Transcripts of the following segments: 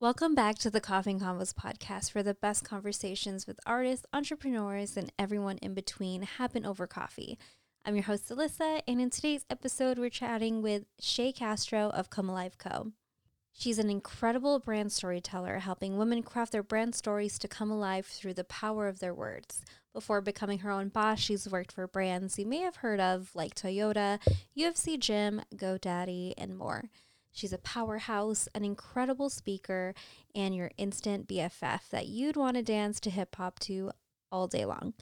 Welcome back to the Coffee & Convos podcast, where the best conversations with artists, entrepreneurs, and everyone in between happen over coffee. I'm your host, Alyssa, and in today's episode, we're chatting with Ché Castro of Come Alive Co. She's an incredible brand storyteller, helping women craft their brand stories to come alive through the power of their words. Before becoming her own boss, she's worked for brands you may have heard of, like Toyota, UFC Gym, GoDaddy, and more. She's a powerhouse, an incredible speaker, and your instant BFF that you'd want to dance to hip hop to all day long.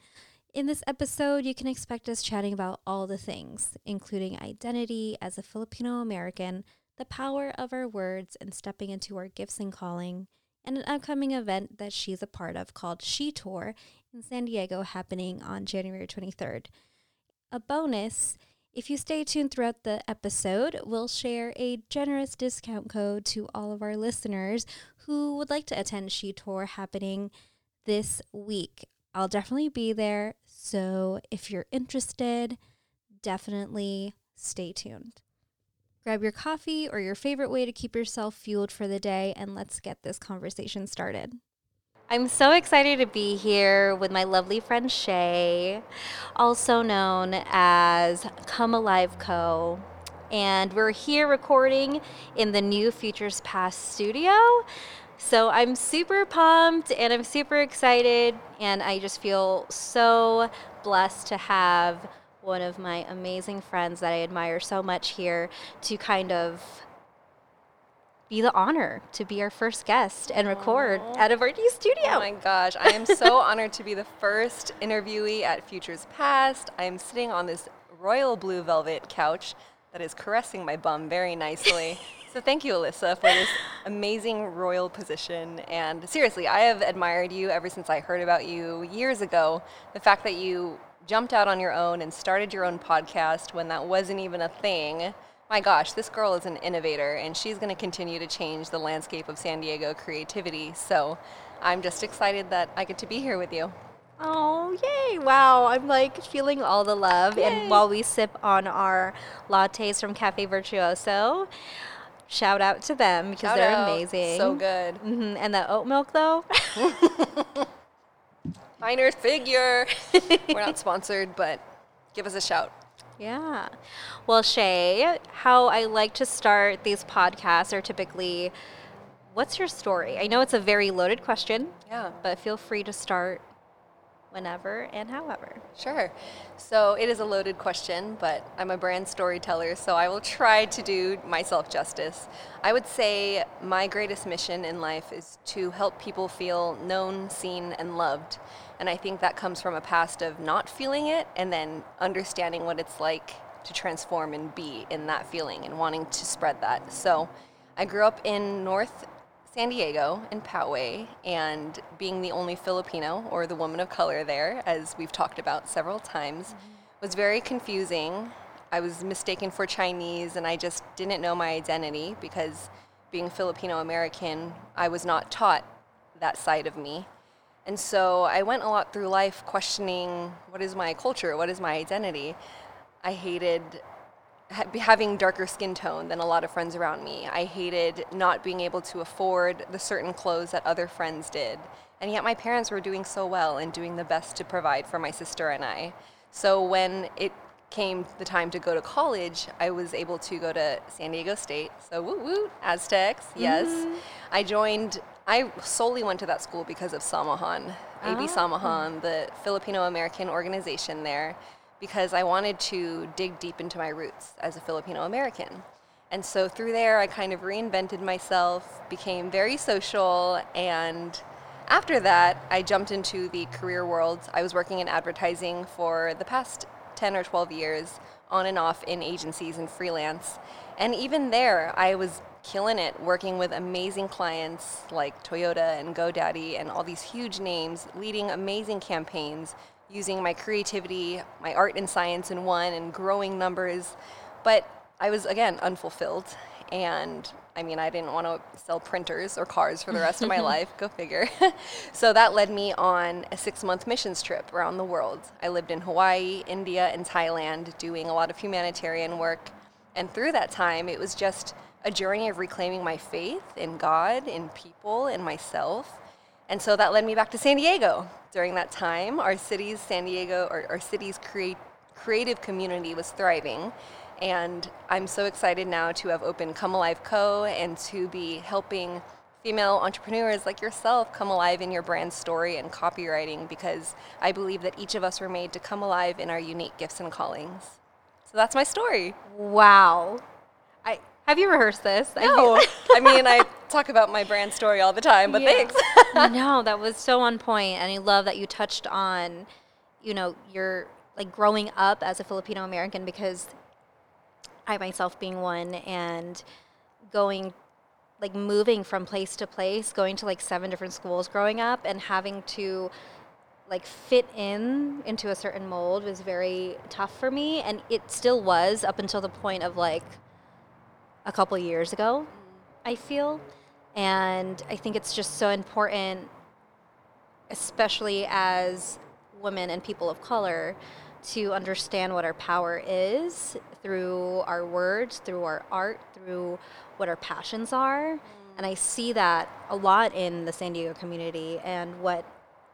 In this episode, you can expect us chatting about all the things, including identity as a Filipino American, the power of our words, and stepping into our gifts and calling, and an upcoming event that she's a part of called She Tour in San Diego happening on January 23rd. A bonus if you stay tuned throughout the episode, we'll share a generous discount code to all of our listeners who would like to attend She Tour happening this week. I'll definitely be there. So if you're interested, definitely stay tuned. Grab your coffee or your favorite way to keep yourself fueled for the day, and let's get this conversation started. I'm so excited to be here with my lovely friend Ché, also known as Come Alive Co. And we're here recording in the new Futures Past studio. So I'm super pumped and I'm super excited. And I just feel so blessed to have one of my amazing friends that I admire so much here to kind of be the honor to be our first guest and record Aww. of our new studio. Oh my gosh, I am so honored to be the first interviewee at Futures Past. I am sitting on this royal blue velvet couch that is caressing my bum very nicely. so thank you, Alyssa, for this amazing royal position. And seriously, I have admired you ever since I heard about you years ago. The fact that you jumped out on your own and started your own podcast when that wasn't even a thing my gosh, this girl is an innovator and she's going to continue to change the landscape of San Diego creativity. So I'm just excited that I get to be here with you. Oh, yay. Wow. I'm like feeling all the love. Yay. And while we sip on our lattes from Cafe Virtuoso, shout out to them because shout they're out. amazing. So good. Mm-hmm. And the oat milk, though. Finer figure. We're not sponsored, but give us a shout. Yeah. Well, Ché, how I like to start these podcasts are typically what's your story? I know it's a very loaded question. Yeah. But feel free to start whenever and however. Sure. So it is a loaded question, but I'm a brand storyteller, so I will try to do myself justice. I would say my greatest mission in life is to help people feel known, seen, and loved. And I think that comes from a past of not feeling it and then understanding what it's like to transform and be in that feeling and wanting to spread that. So I grew up in North San Diego in Poway and being the only Filipino or the woman of color there, as we've talked about several times, mm-hmm. was very confusing. I was mistaken for Chinese and I just didn't know my identity because being Filipino American, I was not taught that side of me. And so I went a lot through life questioning what is my culture, what is my identity. I hated ha- having darker skin tone than a lot of friends around me. I hated not being able to afford the certain clothes that other friends did. And yet my parents were doing so well and doing the best to provide for my sister and I. So when it came the time to go to college, I was able to go to San Diego State. So woo woo, Aztecs, yes. Mm-hmm. I joined I solely went to that school because of Samahan, oh. Ah. AB Samahan, the Filipino American organization there, because I wanted to dig deep into my roots as a Filipino American. And so through there, I kind of reinvented myself, became very social, and after that, I jumped into the career world. I was working in advertising for the past 10 or 12 years, on and off in agencies and freelance. And even there, I was killing it working with amazing clients like Toyota and GoDaddy and all these huge names, leading amazing campaigns, using my creativity, my art and science in one, and growing numbers. But I was, again, unfulfilled. And I mean, I didn't want to sell printers or cars for the rest of my life, go figure. so that led me on a six month missions trip around the world. I lived in Hawaii, India, and Thailand doing a lot of humanitarian work. And through that time, it was just a journey of reclaiming my faith in God, in people, in myself. And so that led me back to San Diego. During that time, our city's San Diego, or our city's create, creative community was thriving. And I'm so excited now to have opened Come Alive Co. and to be helping female entrepreneurs like yourself come alive in your brand story and copywriting because I believe that each of us were made to come alive in our unique gifts and callings. So that's my story. Wow. I have you rehearsed this? No. I mean, I talk about my brand story all the time, but Yeah. thanks. no, that was so on point, and I love that you touched on, you know, your like growing up as a Filipino American because I myself being one and going like moving from place to place, going to like seven different schools growing up and having to like fit in into a certain mold was very tough for me and it still was up until the point of like a couple years ago i feel. And i think it's just so important especially as women and people of color to understand what our power is through our words through our art through what our passions are. And i see that a lot in the san diego community and what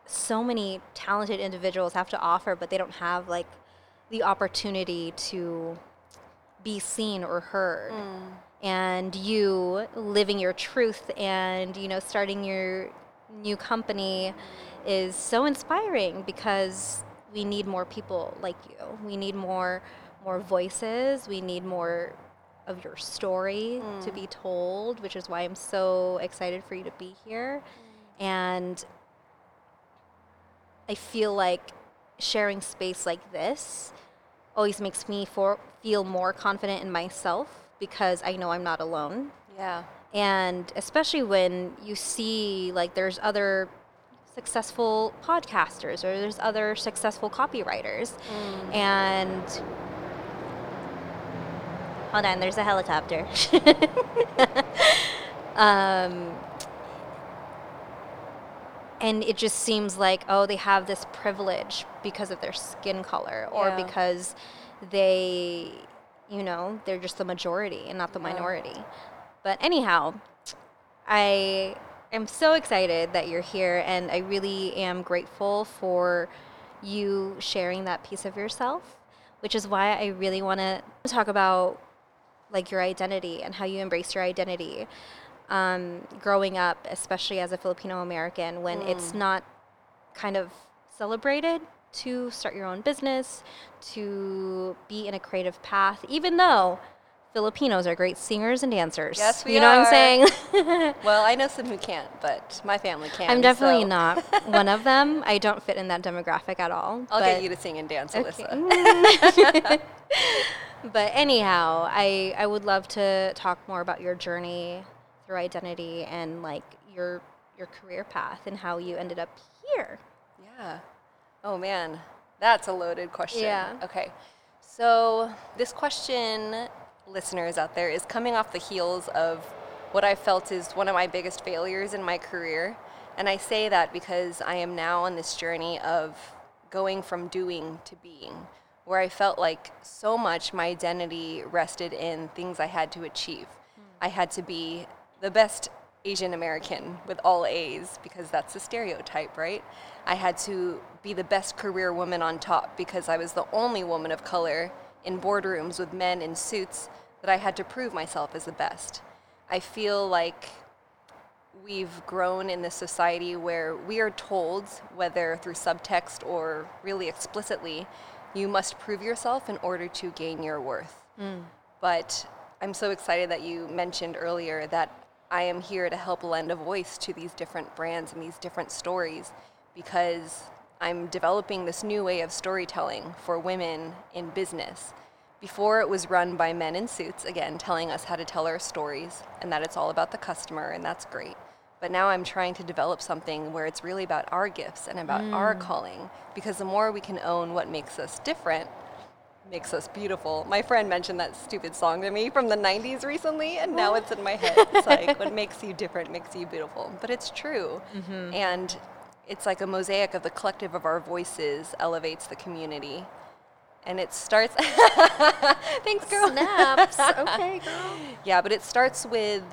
so many talented individuals have to offer, but they don't have like the opportunity to be seen or heard. Mm. And you living your truth and you know starting your new company is so inspiring because we need more people like you. We need more more voices. We need more of your story to mm. be told, which is why I'm so excited for you to be here. Mm. And I feel like sharing space like this always makes me for, feel more confident in myself because I know I'm not alone. yeah. And especially when you see like there's other successful podcasters or there's other successful copywriters and hold on there's a helicopter um, and it just seems like oh they have this privilege because of their skin color or Yeah. because they you know they're just the majority and not the Yeah. minority but anyhow i am so excited that you're here and i really am grateful for you sharing that piece of yourself which is why i really want to talk about like your identity and how you embrace your identity um, growing up, especially as a Filipino American, when it's not kind of celebrated to start your own business, to be in a creative path, even though Filipinos are great singers and dancers. Yes, we You know what I'm saying? Well, I know some who can't, but my family can. I'm definitely so not one of them. I don't fit in that demographic at all. I'll but- get you to sing and dance, Okay. Alyssa. but anyhow, I I would love to talk more about your journey through identity and like your your career path and how you ended up here. Yeah. Oh man, that's a loaded question. Yeah. Okay. So this question, listeners out there, is coming off the heels of what I felt is one of my biggest failures in my career. And I say that because I am now on this journey of going from doing to being, where I felt like so much my identity rested in things I had to achieve. Hmm. I had to be the best Asian American with all A's because that's the stereotype, right? I had to be the best career woman on top because I was the only woman of color in boardrooms with men in suits that I had to prove myself as the best. I feel like we've grown in this society where we are told, whether through subtext or really explicitly, you must prove yourself in order to gain your worth. Mm. But I'm so excited that you mentioned earlier that I am here to help lend a voice to these different brands and these different stories because I'm developing this new way of storytelling for women in business. Before it was run by men in suits, again, telling us how to tell our stories and that it's all about the customer, and that's great. But now I'm trying to develop something where it's really about our gifts and about our mm. calling because the more we can own what makes us different, makes us beautiful. My friend mentioned that stupid song to me from the 90s recently, and now it's in my head. It's like, what makes you different makes you beautiful. But it's true. Mm-hmm. And it's like a mosaic of the collective of our voices elevates the community. And it starts. Thanks, girl. Snaps. okay, girl. Yeah, but it starts with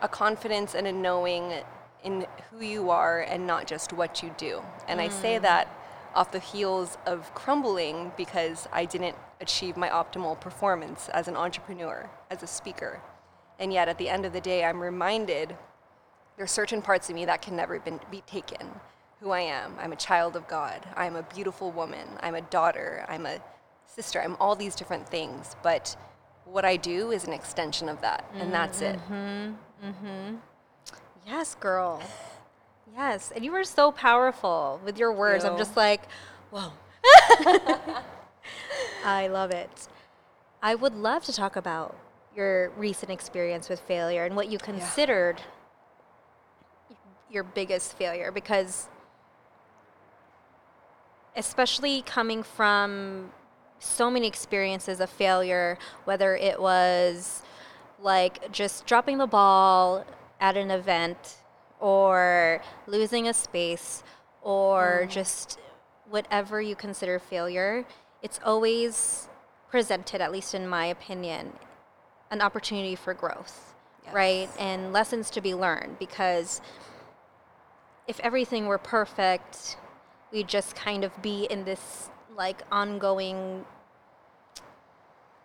a confidence and a knowing in who you are and not just what you do. And I say mm. that off the heels of crumbling because I didn't achieve my optimal performance as an entrepreneur, as a speaker. And yet at the end of the day, I'm reminded there are certain parts of me that can never be taken. Who I am. I'm a child of God. I'm a beautiful woman. I'm a daughter. I'm a sister. I'm all these different things. But what I do is an extension of that. And that's it. Mm-hmm. Mm-hmm. Mm-hmm. Yes, girl. Yes. And you were so powerful with your words. I'm just like, whoa. I love it. I would love to talk about your recent experience with failure and what you considered your biggest failure because especially coming from so many experiences of failure, whether it was like just dropping the ball at an event or losing a space or mm. just whatever you consider failure, it's always presented, at least in my opinion, an opportunity for growth, right? And lessons to be learned because if everything were perfect, we'd just kind of be in this like ongoing,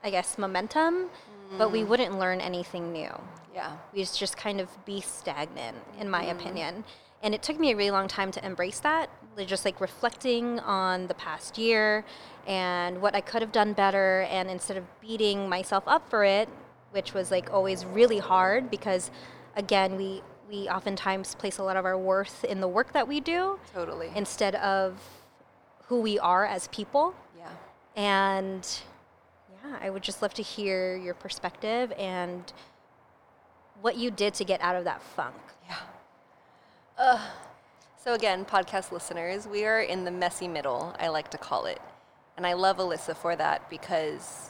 I guess, momentum, but we mm. wouldn't learn anything new. Yeah. We'd just kind of be stagnant, in my mm. opinion. And it took me a really long time to embrace that, just like reflecting on the past year and what I could have done better. And instead of beating myself up for it, which was like always really hard because, again, we, we oftentimes place a lot of our worth in the work that we do Totally. instead of who we are as people. yeah. And I would just love to hear your perspective and what you did to get out of that funk. Yeah. So again, podcast listeners, we are in the messy middle, I like to call it. And I love Alyssa for that because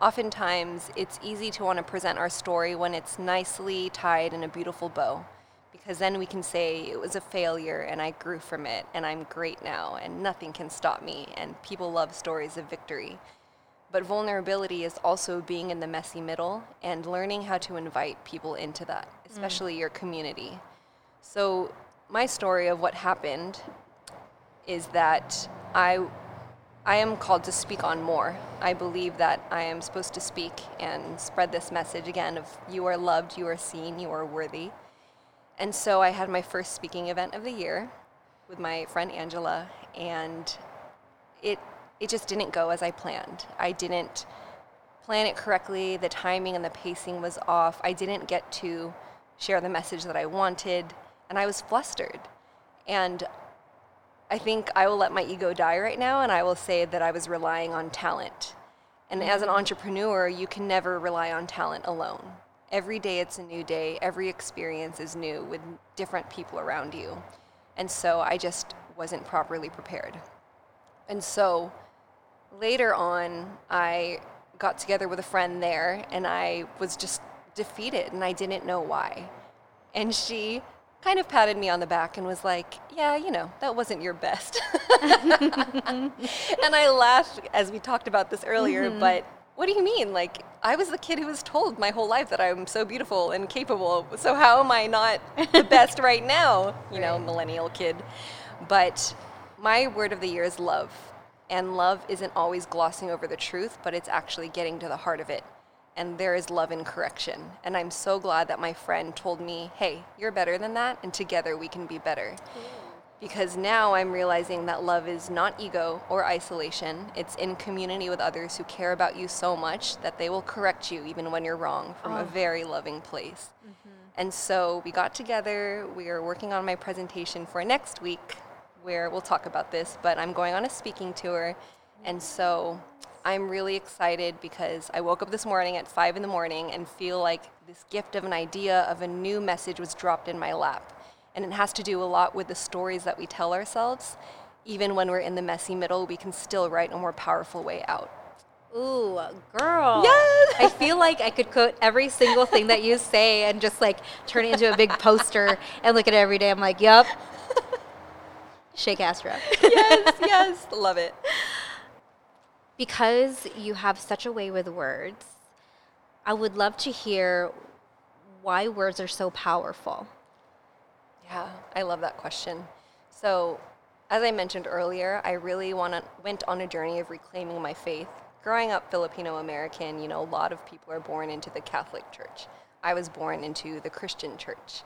oftentimes it's easy to want to present our story when it's nicely tied in a beautiful bow. Because then we can say it was a failure and I grew from it and I'm great now and nothing can stop me and people love stories of victory. But vulnerability is also being in the messy middle and learning how to invite people into that, mm. especially your community. So, my story of what happened is that I, I am called to speak on more. I believe that I am supposed to speak and spread this message again of you are loved, you are seen, you are worthy. And so I had my first speaking event of the year with my friend Angela, and it it just didn't go as I planned. I didn't plan it correctly. The timing and the pacing was off. I didn't get to share the message that I wanted, and I was flustered. And I think I will let my ego die right now, and I will say that I was relying on talent. And as an mm-hmm. entrepreneur, you can never rely on talent alone. Every day it's a new day, every experience is new with different people around you. And so I just wasn't properly prepared. And so later on, I got together with a friend there and I was just defeated and I didn't know why. And she kind of patted me on the back and was like, Yeah, you know, that wasn't your best. and I laughed as we talked about this earlier, mm-hmm. but what do you mean? Like, I was the kid who was told my whole life that I'm so beautiful and capable. So, how am I not the best right now? You know, millennial kid. But my word of the year is love. And love isn't always glossing over the truth, but it's actually getting to the heart of it. And there is love in correction. And I'm so glad that my friend told me, hey, you're better than that, and together we can be better. Because now I'm realizing that love is not ego or isolation. It's in community with others who care about you so much that they will correct you even when you're wrong from a oh. very loving place. Mm-hmm. And so we got together. We are working on my presentation for next week, where we'll talk about this, but I'm going on a speaking tour. And so I'm really excited because I woke up this morning at five in the morning and feel like this gift of an idea of a new message was dropped in my lap. And it has to do a lot with the stories that we tell ourselves. Even when we're in the messy middle, we can still write a more powerful way out. Ooh, girl. Yes! I feel like I could quote every single thing that you say and just like turn it into a big poster and look at it every day. I'm like, yup. Ché Castro. yes, yes, love it. because you have such a way with words, I would love to hear why words are so powerful. Yeah, I love that question. So, as I mentioned earlier, I really wanna, went on a journey of reclaiming my faith. Growing up Filipino American, you know, a lot of people are born into the Catholic Church. I was born into the Christian Church.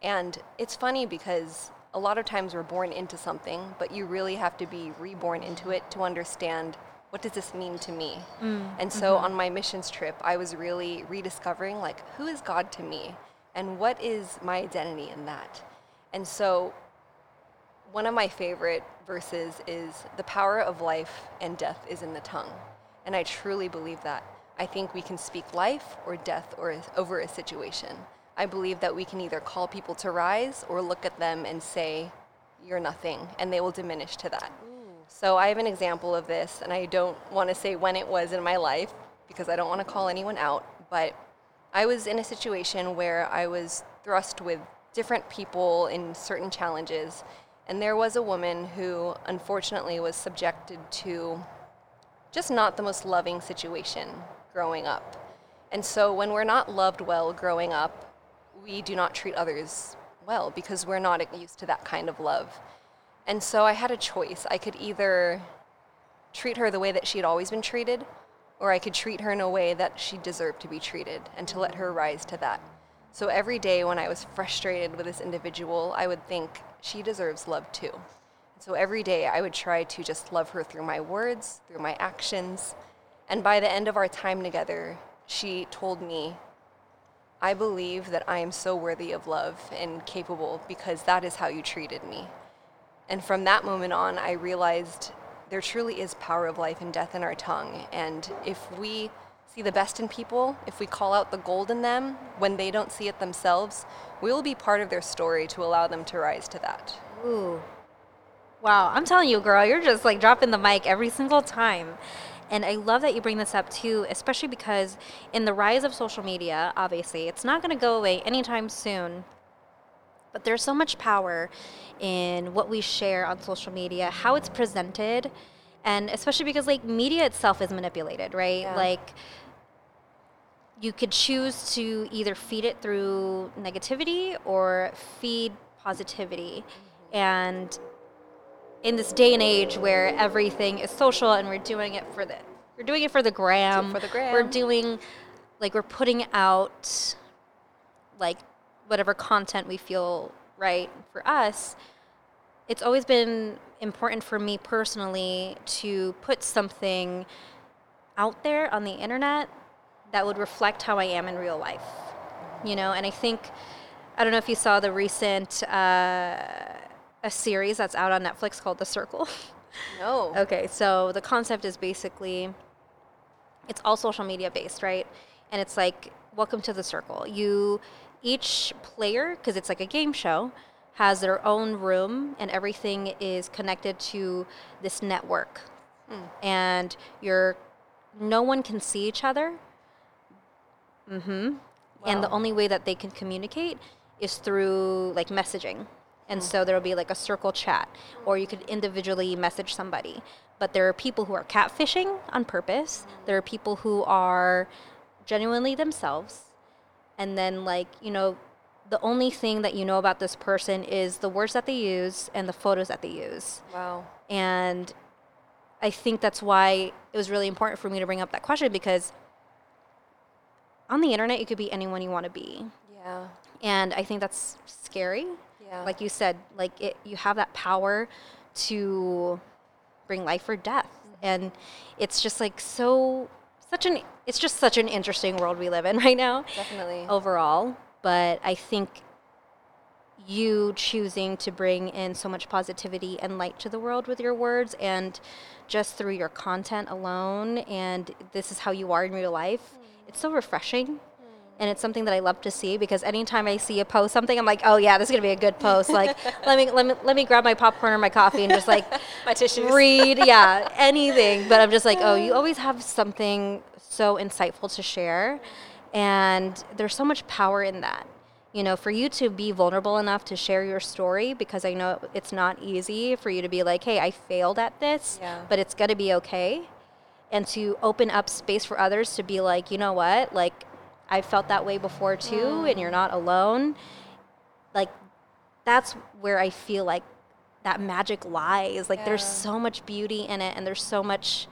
And it's funny because a lot of times we're born into something, but you really have to be reborn into it to understand what does this mean to me? Mm, and so mm-hmm. on my missions trip, I was really rediscovering like who is God to me and what is my identity in that? And so one of my favorite verses is the power of life and death is in the tongue. And I truly believe that. I think we can speak life or death or over a situation. I believe that we can either call people to rise or look at them and say, You're nothing, and they will diminish to that. So I have an example of this, and I don't want to say when it was in my life because I don't want to call anyone out, but I was in a situation where I was thrust with different people in certain challenges, and there was a woman who unfortunately was subjected to just not the most loving situation growing up. And so when we're not loved well growing up, we do not treat others well because we're not used to that kind of love. And so I had a choice. I could either treat her the way that she had always been treated, or I could treat her in a way that she deserved to be treated and to let her rise to that. So every day when I was frustrated with this individual, I would think, she deserves love too. So every day I would try to just love her through my words, through my actions. And by the end of our time together, she told me, I believe that I am so worthy of love and capable because that is how you treated me. And from that moment on, I realized there truly is power of life and death in our tongue. And if we see the best in people, if we call out the gold in them when they don't see it themselves, we will be part of their story to allow them to rise to that. Ooh. Wow, I'm telling you, girl, you're just like dropping the mic every single time. And I love that you bring this up too, especially because in the rise of social media, obviously, it's not going to go away anytime soon. But there's so much power in what we share on social media, how it's presented, and especially because like media itself is manipulated, right? Yeah. Like you could choose to either feed it through negativity or feed positivity. Mm-hmm. And in this day and age where everything is social and we're doing it for the we're doing it for the gram. For the gram. We're doing like we're putting out like whatever content we feel right for us. It's always been important for me personally to put something out there on the internet that would reflect how I am in real life. You know, and I think I don't know if you saw the recent uh, a series that's out on Netflix called The Circle. No. okay, so the concept is basically it's all social media based, right? And it's like welcome to the circle. You each player because it's like a game show has their own room and everything is connected to this network. Mm. And you're no one can see each other Mm-hmm. Wow. And the only way that they can communicate is through like messaging. And so there'll be like a circle chat, or you could individually message somebody. But there are people who are catfishing on purpose. There are people who are genuinely themselves. And then, like, you know, the only thing that you know about this person is the words that they use and the photos that they use. Wow. And I think that's why it was really important for me to bring up that question because on the internet, you could be anyone you want to be. Yeah. And I think that's scary. Yeah. Like you said, like it, you have that power to bring life or death. Mm-hmm. And it's just like so, such an, it's just such an interesting world we live in right now. Definitely. Overall. But I think you choosing to bring in so much positivity and light to the world with your words and just through your content alone and this is how you are in real life it's so refreshing and it's something that I love to see because anytime I see a post something I'm like oh yeah this is gonna be a good post. Like let me let me let me grab my popcorn or my coffee and just like my tissues. read yeah anything. But I'm just like oh you always have something so insightful to share and there's so much power in that. You know for you to be vulnerable enough to share your story because I know it's not easy for you to be like hey I failed at this yeah. but it's gonna be okay. And to open up space for others to be like, you know what, like I felt that way before too, mm. and you're not alone. Like that's where I feel like that magic lies. Like there's so much beauty in it, and there's so much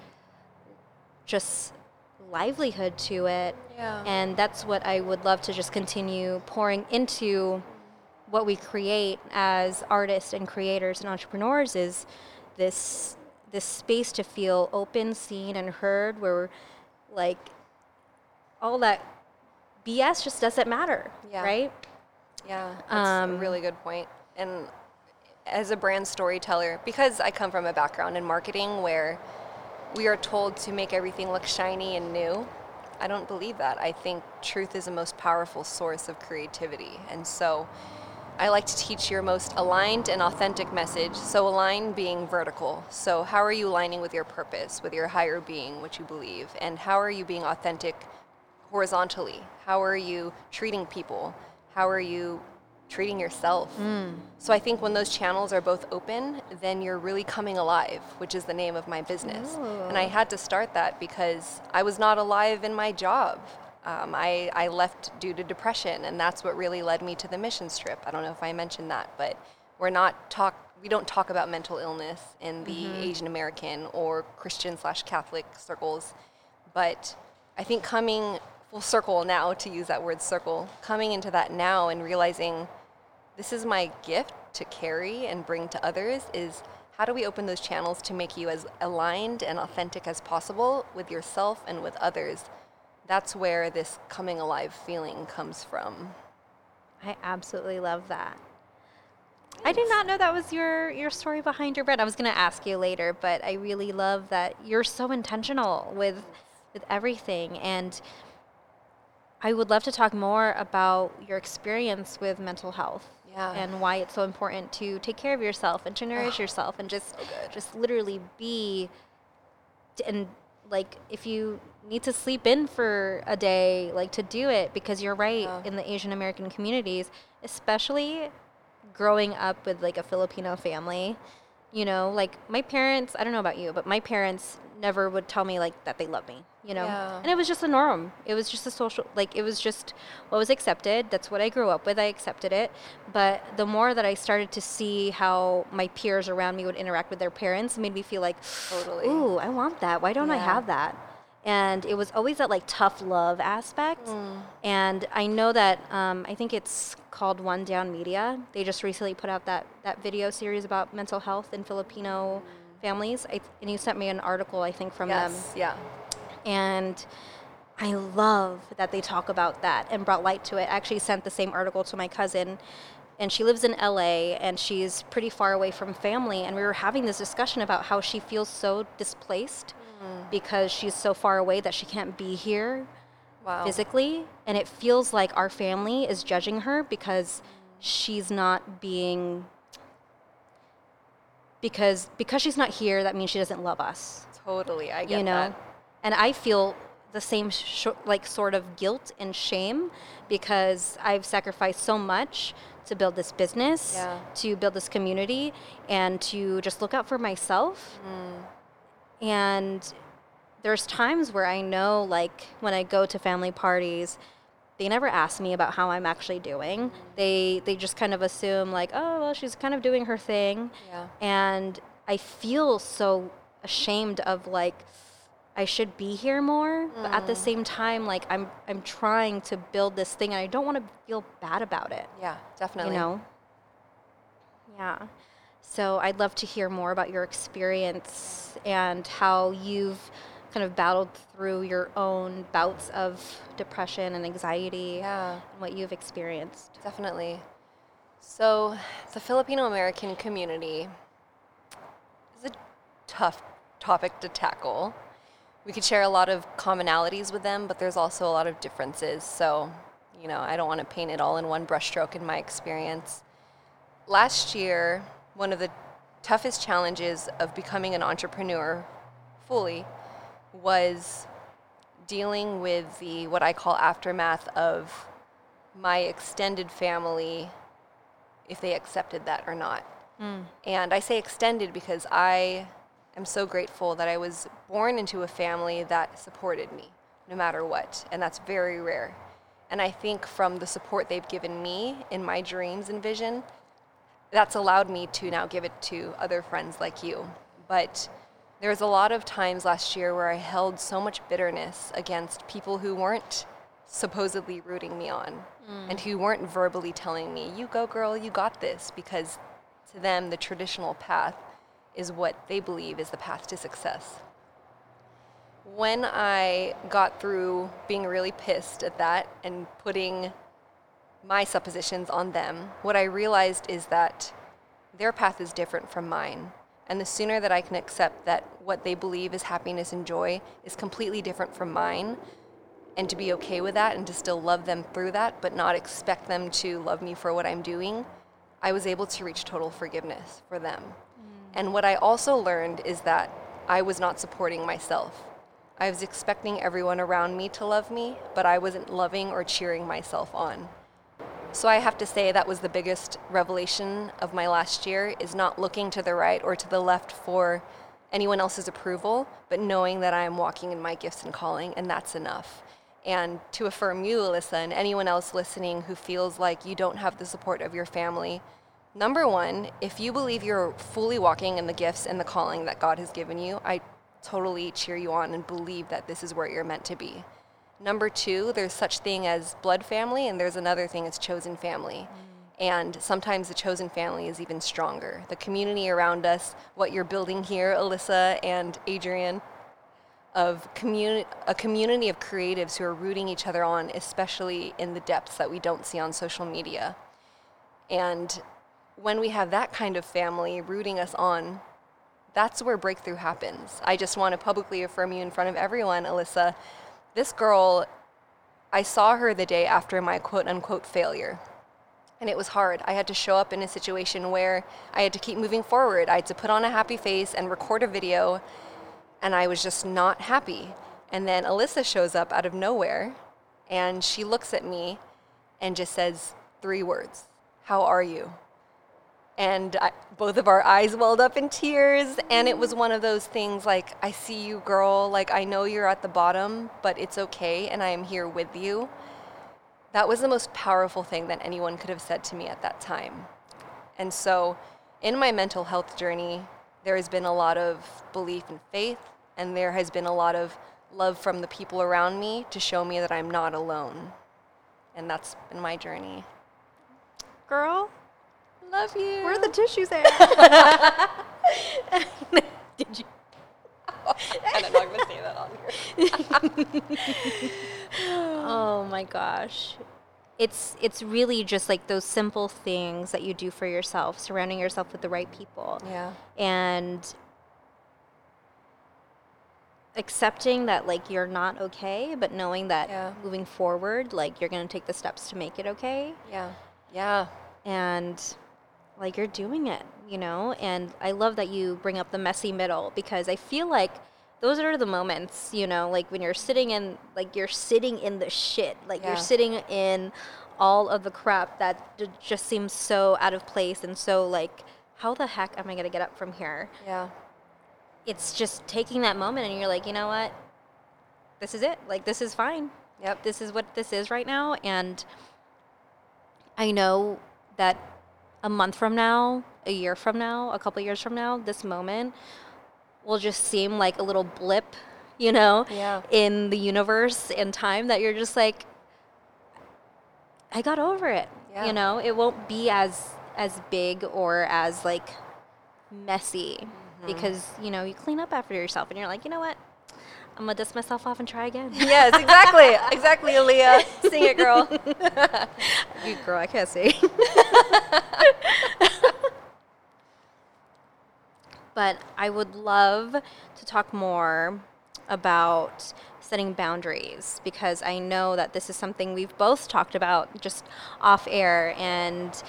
just livelihood to it. Yeah. And that's what I would love to just continue pouring into what we create as artists and creators and entrepreneurs is this this space to feel open, seen and heard where like all that BS just doesn't matter, Yeah. right? Yeah, that's a Um, really good point. And as a brand storyteller, because I come from a background in marketing where we are told to make everything look shiny and new, I don't believe that. I think truth is the most powerful source of creativity. And so I like to teach your most aligned and authentic message. So, align being vertical. So, how are you aligning with your purpose, with your higher being, what you believe? And how are you being authentic horizontally? How are you treating people? How are you treating yourself? So I think when those channels are both open, then you're really coming alive, which is the name of my business. And I had to start that because I was not alive in my job. Um, I, I left due to depression, and that's what really led me to the mission strip. I don't know if I mentioned that, but we're not talk. We don't talk about mental illness in the Asian American or Christian slash Catholic circles, but I think coming full circle now, to use that word circle, coming into that now and realizing this is my gift to carry and bring to others is how do we open those channels to make you as aligned and authentic as possible with yourself and with others? That's where this coming alive feeling comes from. I absolutely love that. I did not know that was your your story behind your brand. I was going to ask you later, but I really love that you're so intentional with with everything and I would love to talk more about your experience with mental health Yeah. and why it's so important to take care of yourself and to nourish yourself and just good. just literally be and like if you need to sleep in for a day like to do it because you're right Yeah. in the asian american communities especially growing up with like a filipino family you know like my parents i don't know about you but my parents never would tell me like that they love me you know? Yeah. and it was just a norm. It was just a social like it was just what was accepted. That's what i grew up with. I accepted it. But the more that i started to see how my peers around me would interact with their parents made me feel like Totally. ooh i want that. Why don't i have that? And it was always that like tough love aspect. Mm. and i know that um, i think it's called one down media. They just recently put out that that video series about mental health in filipino families I, and you sent me an article i think from them Yes. Yeah. and I love that they talk about that and brought light to it. I actually sent the same article to my cousin, and she lives in LA and she's pretty far away from family. And we were having this discussion about how she feels so displaced mm. because she's so far away that she can't be here Wow. physically. And it feels like our family is judging her because she's not being. Because because she's not here, that means she doesn't love us Totally. I get you know that. and i feel the same sh- like sort of guilt and shame because i've sacrificed so much to build this business Yeah. to build this community and to just look out for myself Mm. and there's times where i know like when i go to family parties they never ask me about how i'm actually doing they they just kind of assume like oh well she's kind of doing her thing Yeah. and I feel so ashamed of like I should be here more, but at the mm. same time, like I'm I'm trying to build this thing, and I don't want to feel bad about it. Yeah. Definitely. You know? Yeah. So I'd love to hear more about your experience and how you've kind of battled through your own bouts of depression and anxiety Yeah. and what you've experienced. Definitely. So, the Filipino American community is a tough topic to tackle. We could share a lot of commonalities with them, but there's also a lot of differences. So, you know, I don't want to paint it all in one brushstroke in my experience. Last year, one of the toughest challenges of becoming an entrepreneur fully was dealing with the what I call aftermath of my extended family if they accepted that or not. Mm. And I say extended because I am so grateful that I was born into a family that supported me no matter what, and that's very rare. And I think from the support they've given me in my dreams and vision, that's allowed me to now give it to other friends like you. But there was a lot of times last year where I held so much bitterness against people who weren't supposedly rooting me on mm. and who weren't verbally telling me, you go, girl, you got this, because to them, the traditional path is what they believe is the path to success when I got through being really pissed at that and putting my suppositions on them, what I realized is that their path is different from mine. And the sooner that I can accept that what they believe is happiness and joy is completely different from mine, and to be okay with that and to still love them through that, but not expect them to love me for what I'm doing, I was able to reach total forgiveness for them. Mm. And what I also learned is that I was not supporting myself. I was expecting everyone around me to love me, but I wasn't loving or cheering myself on. So I have to say that was the biggest revelation of my last year is not looking to the right or to the left for anyone else's approval, but knowing that I am walking in my gifts and calling, and that's enough. And to affirm you, Alyssa, and anyone else listening who feels like you don't have the support of your family, number one, if you believe you're fully walking in the gifts and the calling that God has given you, I totally cheer you on and believe that this is where you're meant to be. Number two, there's such thing as blood family, and there's another thing as chosen family. Mm. And sometimes the chosen family is even stronger. The community around us, what you're building here, Alyssa and Adrian, of communi- a community of creatives who are rooting each other on, especially in the depths that we don't see on social media. And when we have that kind of family rooting us on, that's where breakthrough happens. I just want to publicly affirm you in front of everyone, Alyssa. This girl, I saw her the day after my quote unquote failure. And it was hard. I had to show up in a situation where I had to keep moving forward. I had to put on a happy face and record a video, and I was just not happy. And then Alyssa shows up out of nowhere, and she looks at me and just says three words How are you? And I, both of our eyes welled up in tears. And it was one of those things like i see you girl. Like i know you're at the bottom but it's okay and i am here with you. That was the most powerful thing that anyone could have said to me at that time. And so in my mental health journey there has been a lot of belief and faith and there has been a lot of love from the people around me to show me that i'm not alone. And that's been my journey. Girl Love you. Where are the tissues at? Did you? I'm not going to say that on here. oh my gosh. It's it's really just like those simple things that you do for yourself, surrounding yourself with the right people. Yeah. And accepting that like you're not okay, but knowing that yeah. moving forward, like you're going to take the steps to make it okay. Yeah. Yeah. And like you're doing it, you know? And I love that you bring up the messy middle because I feel like those are the moments, you know, like when you're sitting in like you're sitting in the shit, like yeah. you're sitting in all of the crap that d- just seems so out of place and so like how the heck am I going to get up from here? Yeah. It's just taking that moment and you're like, "You know what? This is it. Like this is fine. Yep. This is what this is right now." And I know that a month from now, a year from now, a couple years from now, this moment will just seem like a little blip, you know, yeah. in the universe and time that you're just like, I got over it. Yeah. You know, it won't be as as big or as like messy mm-hmm. because you know you clean up after yourself and you're like, you know what, I'm gonna dust myself off and try again. Yes, exactly, exactly, Aaliyah. Sing it, girl. you girl, I can't sing. but I would love to talk more about setting boundaries because I know that this is something we've both talked about just off air and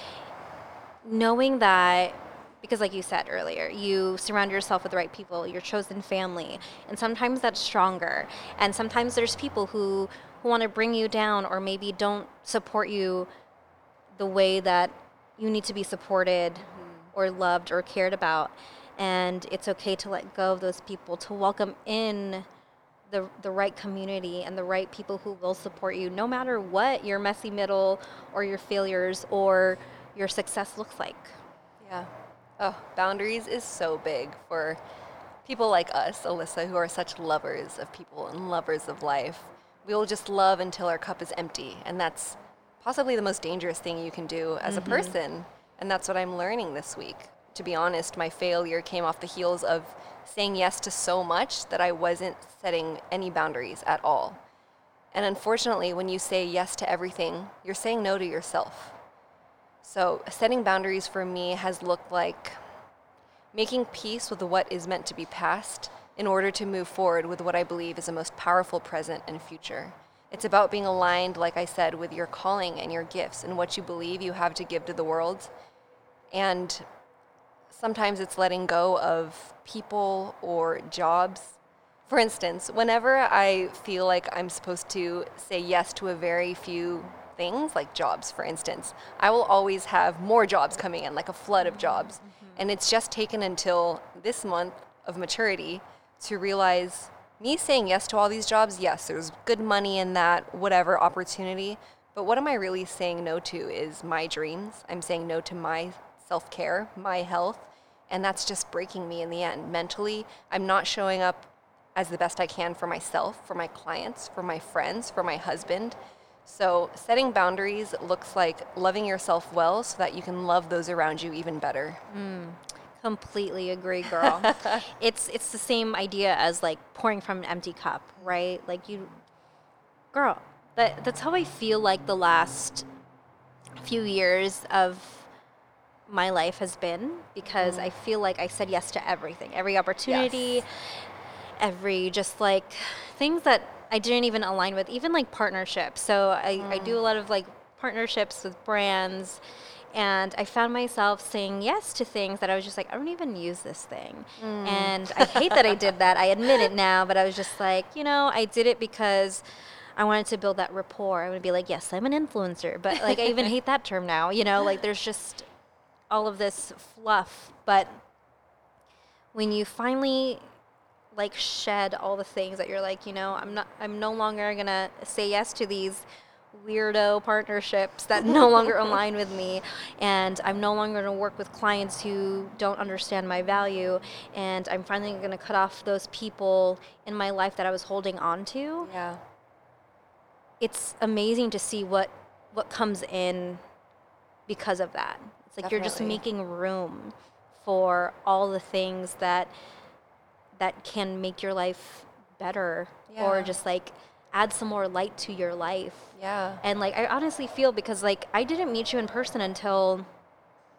knowing that because like you said earlier you surround yourself with the right people your chosen family and sometimes that's stronger. And sometimes there's people who who want to bring you down or maybe don't support you the way that you need to be supported mm-hmm. or loved or cared about. And it's okay to let go of those people to welcome in the, the right community and the right people who will support you no matter what your messy middle or your failures or your success looks like. Yeah oh boundaries is so big for people like us alyssa who are such lovers of people and lovers of life we will just love until our cup is empty and that's possibly the most dangerous thing you can do as mm-hmm. a person and that's what i'm learning this week to be honest my failure came off the heels of saying yes to so much that I wasn't setting any boundaries at all. And unfortunately, when you say yes to everything, you're saying no to yourself. So, setting boundaries for me has looked like making peace with what is meant to be past in order to move forward with what I believe is the most powerful present and future. It's about being aligned, like I said, with your calling and your gifts and what you believe you have to give to the world. And sometimes it's letting go of people or jobs. For instance, whenever I feel like I'm supposed to say yes to a very few things, like jobs, for instance, I will always have more jobs coming in, like a flood of jobs. Mm-hmm. And it's just taken until this month of maturity to realize me saying yes to all these jobs, yes, there's good money in that, whatever opportunity. But what am I really saying no to is my dreams. I'm saying no to my self care, my health, and that's just breaking me in the end. Mentally, I'm not showing up as the best I can for myself, for my clients, for my friends, for my husband. So, setting boundaries looks like loving yourself well so that you can love those around you even better. Mm, completely agree, girl. it's it's the same idea as like pouring from an empty cup, right? Like you girl, that that's how I feel like the last few years of my life has been because mm. I feel like I said yes to everything, every opportunity, yes. every just like things that I didn't even align with, even like partnerships. So I, mm. I do a mm. lot of like partnerships with brands. And I found myself saying yes to things that I was just like, I don't even use this thing. Mm. And I hate that I did that. I admit it now, but I was just like, you know, I did it because I wanted to build that rapport. I would be like, yes, I'm an influencer. But like, I even hate that term now, you know, like there's just, all of this fluff, but when you finally like shed all the things that you're like, you know, I'm not I'm no longer going to say yes to these weirdo partnerships that no longer align with me and I'm no longer going to work with clients who don't understand my value and I'm finally going to cut off those people in my life that I was holding on to. Yeah. It's amazing to see what what comes in because of that. It's like Definitely. you're just making room for all the things that that can make your life better yeah. or just like add some more light to your life. Yeah. And like I honestly feel because like I didn't meet you in person until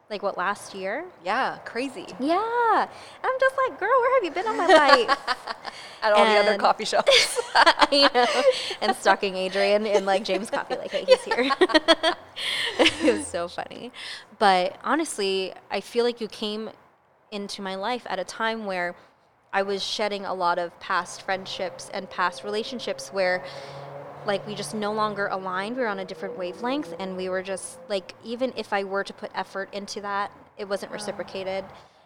like what last year? Yeah, crazy. Yeah. I'm just like, girl, where have you been all my life? At all and, the other coffee shops. you know, and stalking Adrian in like James Coffee, like, hey, he's here. it was so funny. But honestly, I feel like you came into my life at a time where I was shedding a lot of past friendships and past relationships where like we just no longer aligned. We were on a different wavelength, and we were just like, even if I were to put effort into that, it wasn't reciprocated.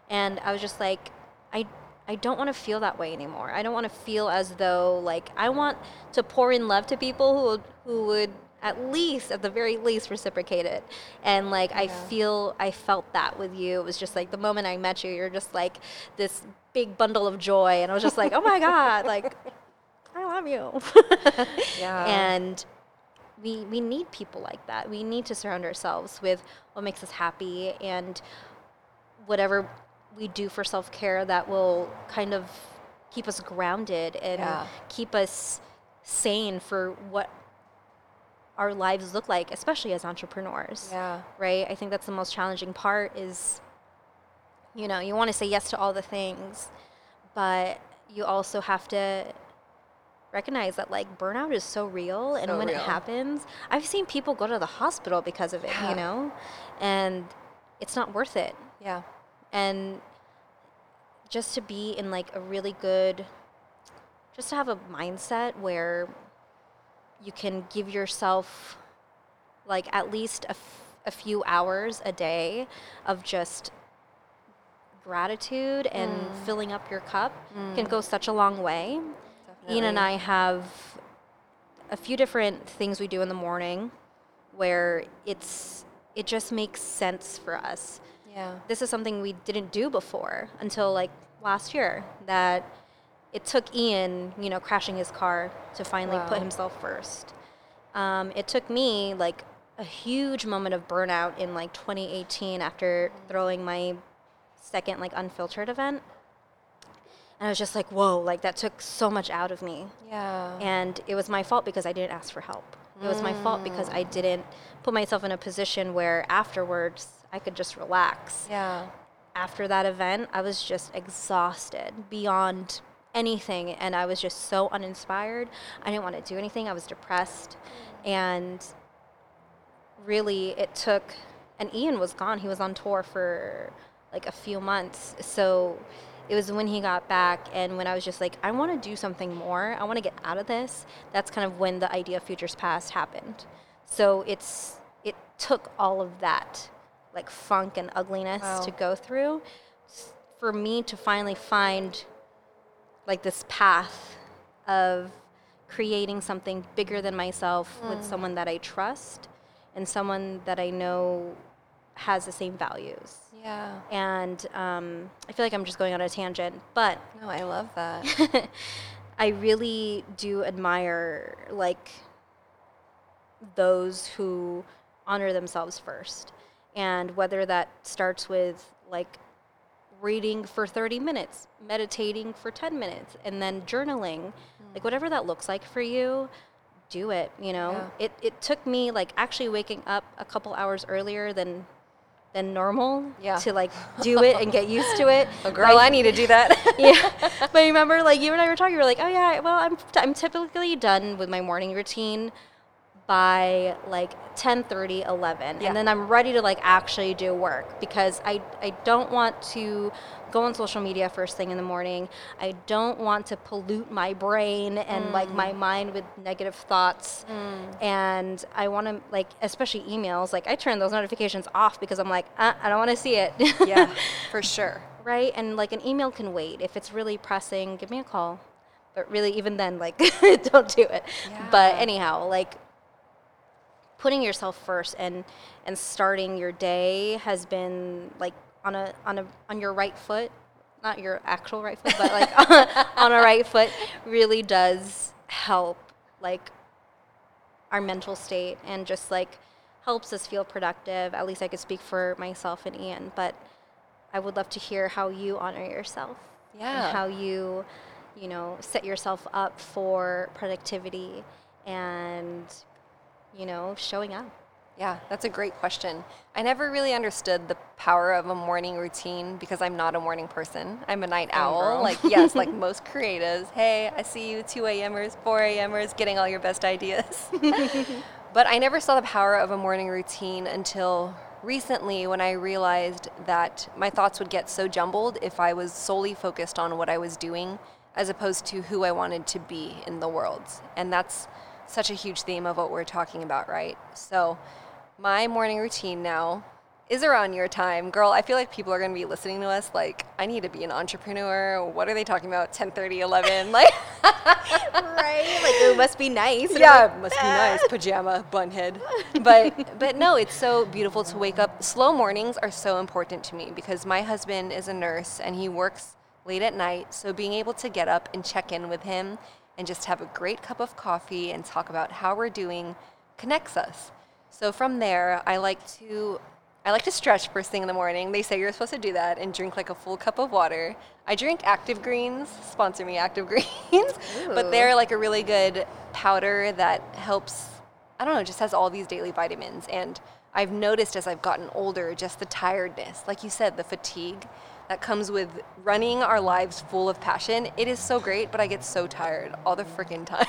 And I was just like, I I don't want to feel that way anymore. I don't want to feel as though like I want to pour in love to people who would, who would at least at the very least reciprocate it. And like yeah. I feel I felt that with you. It was just like the moment I met you, you're just like this big bundle of joy and I was just like, "Oh my god, like I love you. yeah. And we we need people like that. We need to surround ourselves with what makes us happy and whatever we do for self-care that will kind of keep us grounded and yeah. keep us sane for what our lives look like, especially as entrepreneurs. Yeah. Right? I think that's the most challenging part is you know, you want to say yes to all the things, but you also have to recognize that like burnout is so real and when real. it happens i've seen people go to the hospital because of it yeah. you know and it's not worth it yeah and just to be in like a really good just to have a mindset where you can give yourself like at least a, f- a few hours a day of just gratitude and Mm. filling up your cup can go such a long way. Ian and I have a few different things we do in the morning where it's it just makes sense for us. Yeah. This is something we didn't do before until like last year that it took Ian, you know, crashing his car to finally put himself first. Um, it took me like a huge moment of burnout in like 2018 after throwing my second like unfiltered event. And I was just like, whoa, like that took so much out of me. Yeah. And it was my fault because I didn't ask for help. It was my fault because I didn't put myself in a position where afterwards I could just relax. yeah. After that event, I was just exhausted beyond anything and I was just so uninspired. I didn't want to do anything. I was depressed. Mm. And really it took and Ian was gone. He was on tour for like a few months. So it was when he got back and when I was just like, I want to do something more. I want to get out of this. That's kind of when the idea of Futures Past happened. So it's it took all of that like funk and ugliness Wow. to go through for me to finally find like this path of creating something bigger than myself with someone that I trust and someone that I know has the same values. Yeah. And um, I feel like I'm just going on a tangent, but No, I love that. I really do admire like those who honor themselves first. And whether that starts with like reading for 30 minutes, meditating for 10 minutes, and then journaling, hmm. like whatever that looks like for you, do it, you know? Yeah. It it took me like actually waking up a couple hours earlier than than normal Yeah. to like do it and get used to it. Oh, girl, I need to do that. yeah. But remember, like you and I were talking, you were like, oh yeah, well, I'm I'm typically done with my morning routine by like 10 11 Yeah. and then i'm ready to like actually do work because i i don't want to go on social media first thing in the morning i don't want to pollute my brain and like my mind with negative thoughts and i want to like especially emails like i turn those notifications off because i'm like uh, i don't want to see it yeah, for sure. right? And like an email can wait. If it's really pressing, give me a call. But really, even then, like, don't do it. But anyhow, like, putting yourself first and and starting your day has been like on a on a on your right foot, not your actual right foot, but like on a right foot, really does help like our mental state and just like helps us feel productive. At least I could speak for myself and Ian, but I would love to hear how you honor yourself. Yeah. And how you, you know, set yourself up for productivity and, you know, showing up. Yeah, that's a great question. I never really understood the power of a morning routine because I'm not a morning person. I'm a night owl. girl. Like, yes, like most creatives. Hey, I see you 2 a.m.ers, 4 a.m.ers getting all your best ideas. but I never saw the power of a morning routine until recently when I realized that my thoughts would get so jumbled if I was solely focused on what I was doing as opposed to who I wanted to be in the world. And that's such a huge theme of what we're talking about, right? So, my morning routine now is around your time. Girl, I feel like people are going to be listening to us like, I need to be an entrepreneur. What are they talking about? 10, 30, 11? Like, right? Like it must be nice. And yeah, like, must be nice. Pajama, bunhead. But but no, it's so beautiful to wake up. Slow mornings are so important to me because my husband is a nurse and he works late at night. So being able to get up and check in with him and just have a great cup of coffee and talk about how we're doing connects us. So from there, I like to I like to stretch first thing in the morning. They say you're supposed to do that and drink like a full cup of water. I drink Active Greens, sponsor me Active Greens, but they're like a really good powder that helps I don't know, just has all these daily vitamins and I've noticed as I've gotten older just the tiredness, like you said, the fatigue that comes with running our lives full of passion. It is so great, but I get so tired all the freaking time.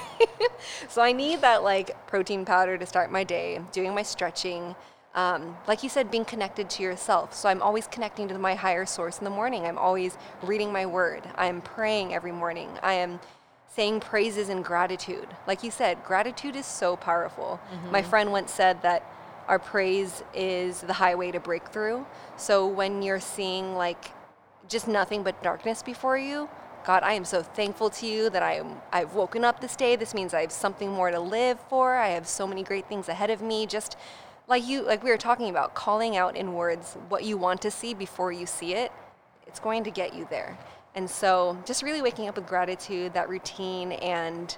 so I need that like protein powder to start my day, doing my stretching. Um, like you said, being connected to yourself. So I'm always connecting to my higher source in the morning. I'm always reading my word. I am praying every morning. I am saying praises and gratitude. Like you said, gratitude is so powerful. My friend once said that our praise is the highway to breakthrough. So when you're seeing like just nothing but darkness before you, God, I am so thankful to you that I am, I've woken up this day. This means I have something more to live for. I have so many great things ahead of me. Just like you, like we were talking about, calling out in words what you want to see before you see it, it's going to get you there. And so just really waking up with gratitude, that routine, and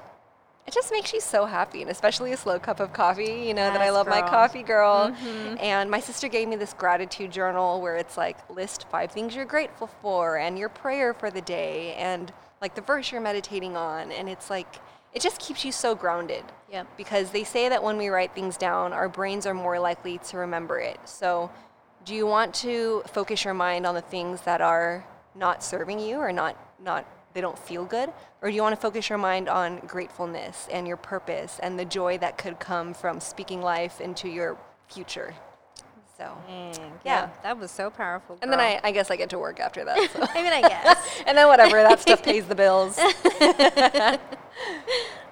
it just makes you so happy, and especially a slow cup of coffee. You know that I Yes, love my coffee girl. Mhm. And my sister gave me this gratitude journal where it's like list five things you're grateful for and your prayer for the day and like the verse you're meditating on. And it's like it just keeps you so grounded. Yep. Because they say that when we write things down, our brains are more likely to remember it. So, do you want to focus your mind on the things that are not serving you or not not they don't feel good or do you want to focus your mind on gratefulness and your purpose and the joy that could come from speaking life into your future so yeah, Yeah. that was so powerful. and then. I, I guess I get to work after that. So. I mean, I guess. and then whatever, that stuff pays the bills.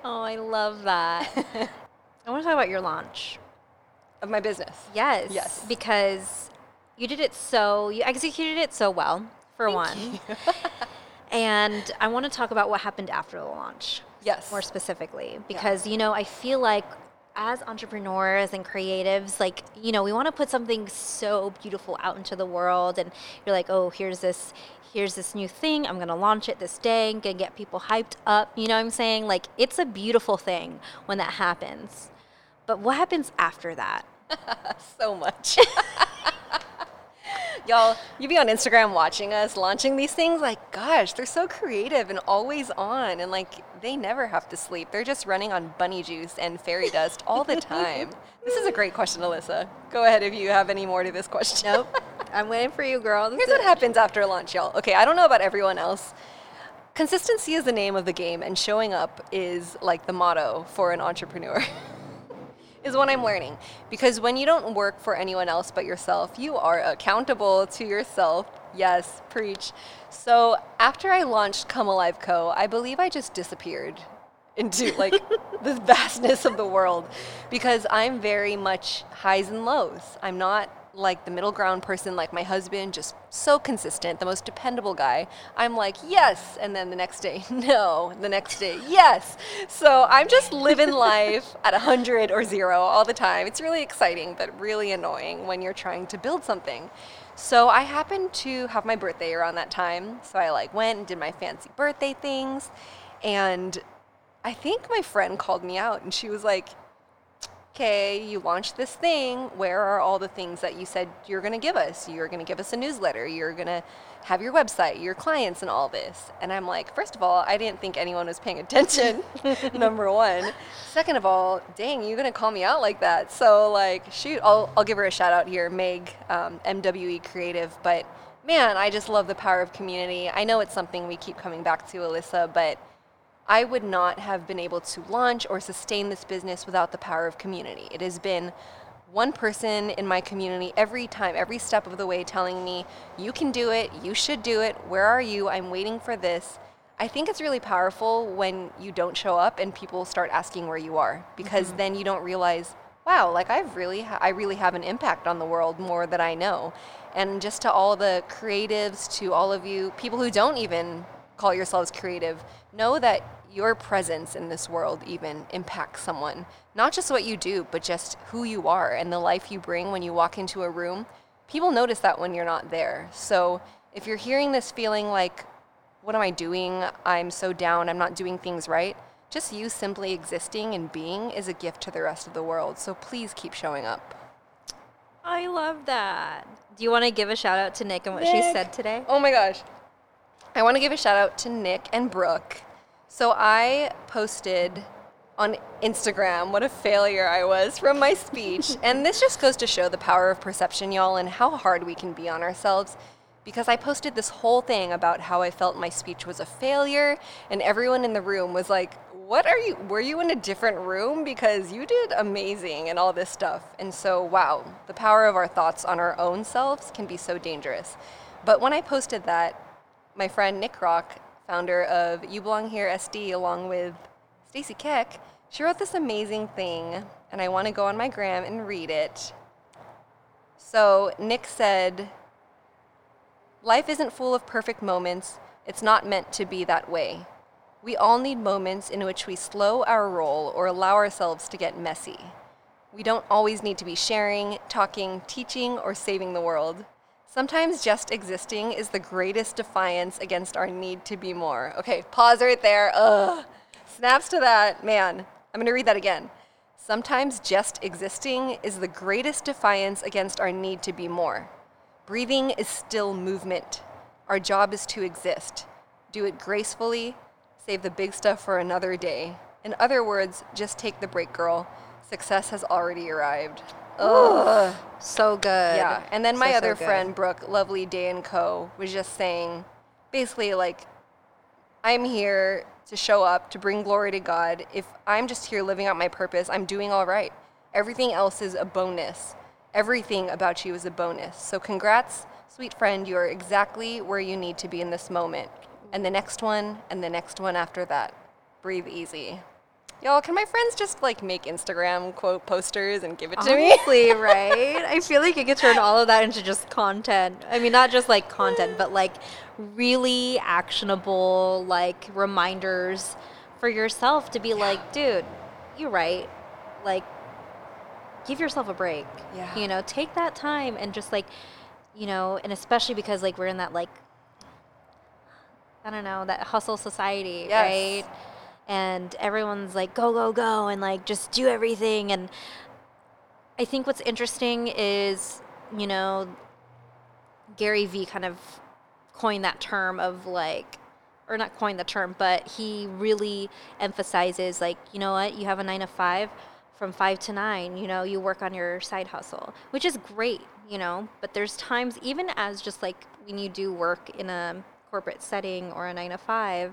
oh, I love that. I want to talk about your launch. of my business. Yes. Yes. Because you did it so, you executed it so well, for one. And I want to talk about what happened after the launch Yes. more specifically because, you know, I feel like as entrepreneurs and creatives, like, you know, we want to put something so beautiful out into the world and you're like, oh, here's this. Here's this new thing. I'm going to launch it this day. I'm going to get people hyped up. You know what I'm saying? Like, it's a beautiful thing when that happens. But what happens after that? so much. Y'all, you be on Instagram watching us launching these things, like, gosh, they're so creative and always on. And like, they never have to sleep. They're just running on bunny juice and fairy dust all the time. this is a great question, Alyssa. Go ahead if you have any more to this question. Nope. I'm waiting for you, girl. This Here's what happens after launch, y'all. Okay, I don't know about everyone else. Consistency is the name of the game, and showing up is like the motto for an entrepreneur. is what I'm learning. Because when you don't work for anyone else but yourself, you are accountable to yourself. Yes, preach. So after I launched Come Alive Co., I believe I just disappeared into like the vastness of the world because I'm very much highs and lows. I'm not like the middle ground person like my husband, just so consistent, the most dependable guy. I'm like, yes, and then the next day, no, the next day, yes. So I'm just living life at 100 or zero all the time. It's really exciting, but really annoying when you're trying to build something. So I happened to have my birthday around that time. So I like went and did my fancy birthday things. And I think my friend called me out and she was like, okay, you launched this thing. Where are all the things that you said you're going to give us? You're going to give us a newsletter. You're going to have your website, your clients, and all this. And I'm like, first of all, I didn't think anyone was paying attention, number one. Second of all, dang, you're going to call me out like that. So, like, shoot, I'll, I'll give her a shout out here, Meg, um, MWE Creative. But man, I just love the power of community. I know it's something we keep coming back to, Alyssa, but I would not have been able to launch or sustain this business without the power of community. It has been one person in my community every time, every step of the way telling me, you can do it, you should do it, where are you? I'm waiting for this. I think it's really powerful when you don't show up and people start asking where you are because mm-hmm. then you don't realize, wow, like I've really, ha- I really have an impact on the world more than I know. And just to all the creatives, to all of you, people who don't even call yourselves creative, know that your presence in this world even impacts someone. Not just what you do, but just who you are and the life you bring when you walk into a room. People notice that when you're not there. So if you're hearing this feeling like, what am I doing? I'm so down, I'm not doing things right. Just you simply existing and being is a gift to the rest of the world. So please keep showing up. I love that. Do you want to give a shout out to Nick and what she said today? Oh my gosh. I want to give a shout out to Nick and Brooke. So I posted on Instagram what a failure I was from my speech. and this just goes to show the power of perception, y'all, and how hard we can be on ourselves. Because I posted this whole thing about how I felt my speech was a failure, and everyone in the room was like, What are you? Were you in a different room? Because you did amazing and all this stuff. And so, wow, the power of our thoughts on our own selves can be so dangerous. But when I posted that, my friend Nick Rock, founder of You Belong Here SD, along with Stacy Keck, she wrote this amazing thing, and I want to go on my gram and read it. So Nick said, Life isn't full of perfect moments, it's not meant to be that way. We all need moments in which we slow our roll or allow ourselves to get messy. We don't always need to be sharing, talking, teaching, or saving the world. Sometimes just existing is the greatest defiance against our need to be more. Okay, pause right there. Ugh. Snaps to that. Man, I'm going to read that again. Sometimes just existing is the greatest defiance against our need to be more. Breathing is still movement. Our job is to exist. Do it gracefully, save the big stuff for another day. In other words, just take the break, girl. Success has already arrived. Ugh. So good. Yeah. And then my So, so other good. friend, Brooke, lovely day and co, was just saying, basically like, I'm here to show up to bring glory to God. If I'm just here living out my purpose, I'm doing all right. Everything else is a bonus. Everything about you is a bonus. So congrats, sweet friend. You are exactly where you need to be in this moment. And the next one, and the next one after that. Breathe easy. Y'all, can my friends just like make Instagram quote posters and give it to me? Honestly, right? I feel like you could turn all of that into just content. I mean, not just like content, but like really actionable like reminders for yourself to be like, dude, you're right. Like, give yourself a break. Yeah. You know, take that time and just like, you know, and especially because like we're in that like, I don't know, that hustle society, Yes. right? And everyone's like, go, go, go, and like just do everything. And I think what's interesting is, you know, Gary Vee kind of coined that term of like, or not coined the term, but he really emphasizes like, you know what, you have a nine to five, from five to nine, you know, you work on your side hustle, which is great, you know, but there's times, even as just like when you do work in a corporate setting or a nine to five,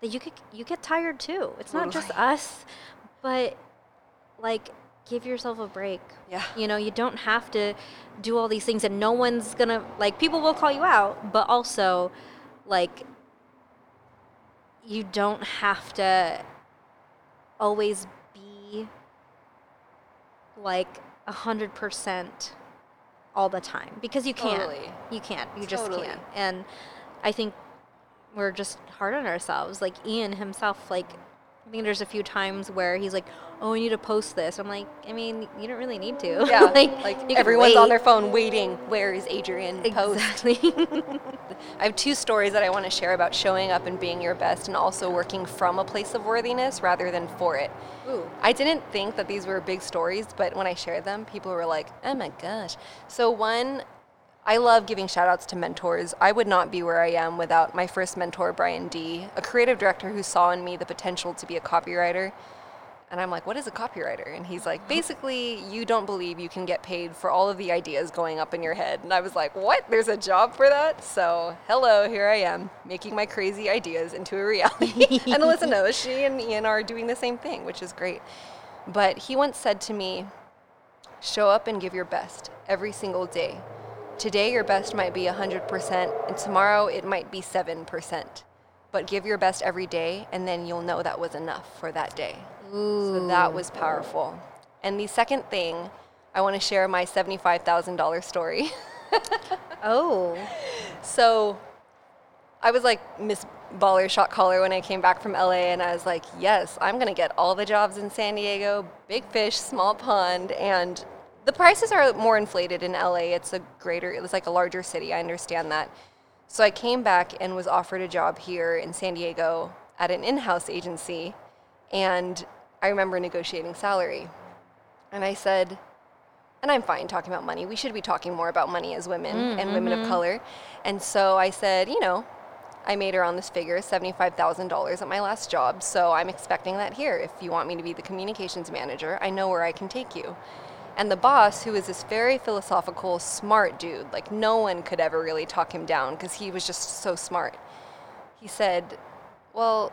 that you get you get tired too. It's not just us, but like give yourself a break. Yeah. You know, you don't have to do all these things and no one's going to like people will call you out, but also like you don't have to always be like a hundred percent all the time because you can't. Totally. You can't. You just can't. And I think we're just hard on ourselves. Like Ian himself, like I think there's a few times where he's like, "Oh, I need to post this." I'm like, I mean, you don't really need to. Yeah, like, like, everyone's on their phone waiting. Where is Adrian? Post. Exactly. I have two stories that I want to share about showing up and being your best and also working from a place of worthiness rather than for it. Ooh. I didn't think that these were big stories, but when I shared them, people were like, oh my gosh. So, one, I love giving shout outs to mentors. I would not be where I am without my first mentor, Brian D., a creative director who saw in me the potential to be a copywriter. And I'm like, what is a copywriter? And he's like, basically, you don't believe you can get paid for all of the ideas going up in your head. And I was like, what? There's a job for that? So, hello, here I am, making my crazy ideas into a reality. and Alyssa knows she and Ian are doing the same thing, which is great. But he once said to me, show up and give your best every single day. Today, your best might be 100%, and tomorrow, it might be 7%. But give your best every day, and then you'll know that was enough for that day. So that was powerful. And the second thing, I want to share my $75,000 story. oh. So I was like Miss Baller Shot Caller when I came back from LA, and I was like, yes, I'm going to get all the jobs in San Diego, big fish, small pond. And the prices are more inflated in LA. It's a greater, it's like a larger city. I understand that. So I came back and was offered a job here in San Diego at an in house agency. And I remember negotiating salary. And I said, and I'm fine talking about money. We should be talking more about money as women mm, and women of mm-hmm. color. And so I said, you know, I made around this figure, $75,000 at my last job. So I'm expecting that here. If you want me to be the communications manager, I know where I can take you. And the boss, who is this very philosophical, smart dude, like no one could ever really talk him down because he was just so smart. He said, Well,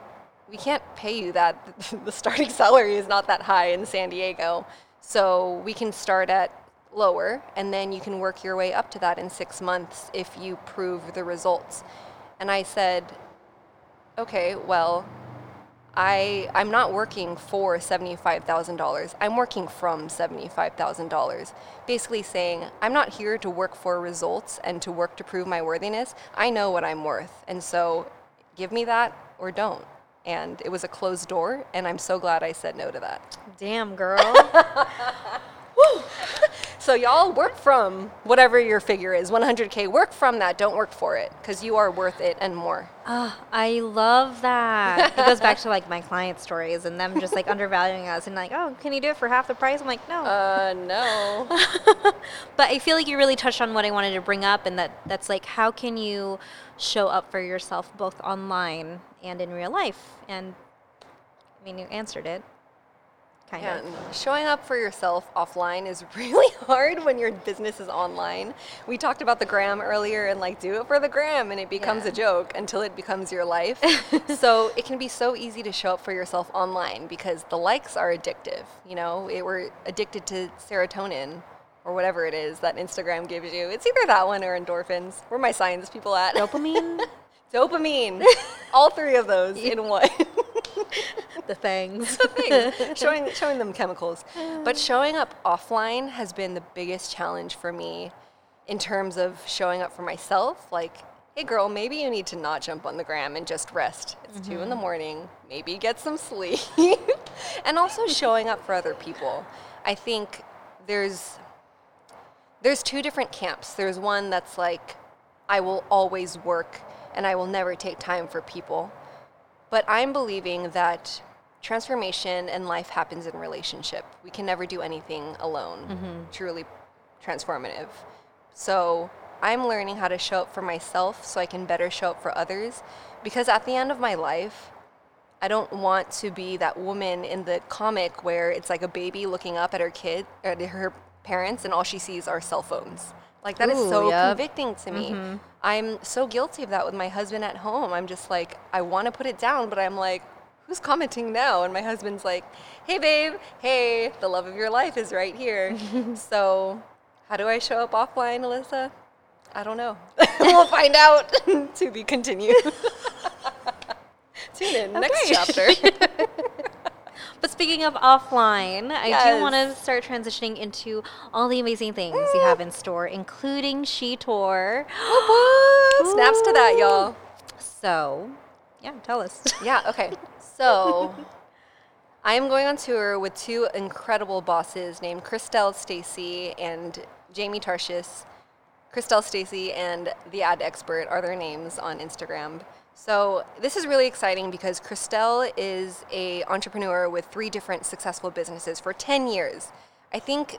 we can't pay you that. the starting salary is not that high in San Diego. So we can start at lower and then you can work your way up to that in six months if you prove the results. And I said, Okay, well, I I'm not working for $75,000. I'm working from $75,000. Basically saying, I'm not here to work for results and to work to prove my worthiness. I know what I'm worth. And so give me that or don't. And it was a closed door, and I'm so glad I said no to that. Damn, girl. So y'all work from whatever your figure is, 100k. Work from that. Don't work for it because you are worth it and more. Oh, I love that. It goes back to like my client stories and them just like undervaluing us and like, oh, can you do it for half the price? I'm like, no. Uh, no. but I feel like you really touched on what I wanted to bring up, and that that's like, how can you show up for yourself both online and in real life? And I mean, you answered it. Kind Yeah, of. showing up for yourself offline is really hard when your business is online. We talked about the gram earlier and like do it for the gram and it becomes Yeah. a joke until it becomes your life. so it can be so easy to show up for yourself online because the likes are addictive. You know, it, we're addicted to serotonin or whatever it is that Instagram gives you. It's either that one or endorphins. Where are my science people at? Dopamine, Dopamine. All three of those in one. the things. thing, showing showing them chemicals. But showing up offline has been the biggest challenge for me in terms of showing up for myself. Like, hey girl, maybe you need to not jump on the gram and just rest. It's two in the mm-hmm. morning. Maybe get some sleep. and also showing up for other people. I think there's there's two different camps. There's one that's like, I will always work and I will never take time for people. But I'm believing that transformation and life happens in relationship. We can never do anything alone, mm-hmm. truly transformative. So I'm learning how to show up for myself so I can better show up for others. Because at the end of my life, I don't want to be that woman in the comic where it's like a baby looking up at her kid, at her parents, and all she sees are cell phones. Like that is Ooh, so yep. convicting to me. Mm-hmm. I'm so guilty of that with my husband at home. I'm just like, I want to put it down, but I'm like, who's commenting now? And my husband's like, hey, babe, hey, the love of your life is right here. so, how do I show up offline, Alyssa? I don't know. we'll find out to be continued. Tune in next chapter. But speaking of offline, I do want to start transitioning into all the amazing things you have in store, including She Tour. Snaps to that, y'all. So, yeah, tell us. Yeah, okay. So, I am going on tour with two incredible bosses named Christelle Stacy and Jamie Tarshis. Christelle Stacy and the ad expert are their names on Instagram. So this is really exciting because Christelle is a entrepreneur with three different successful businesses for 10 years. I think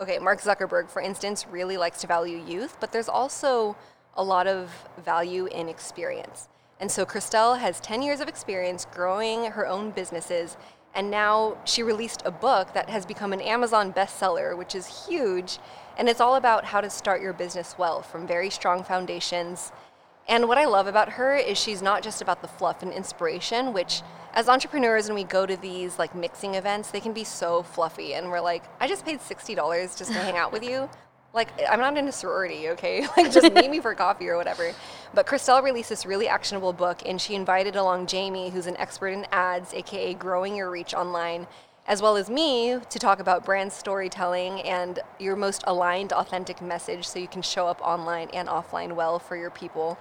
okay, Mark Zuckerberg, for instance, really likes to value youth, but there's also a lot of value in experience. And so Christelle has 10 years of experience growing her own businesses, and now she released a book that has become an Amazon bestseller, which is huge. And it's all about how to start your business well from very strong foundations. And what I love about her is she's not just about the fluff and inspiration, which as entrepreneurs when we go to these like mixing events, they can be so fluffy and we're like, I just paid $60 just to hang out with you. Like I'm not in a sorority, okay? Like just meet me for coffee or whatever. But Christelle released this really actionable book and she invited along Jamie, who's an expert in ads, aka growing your reach online, as well as me to talk about brand storytelling and your most aligned, authentic message so you can show up online and offline well for your people.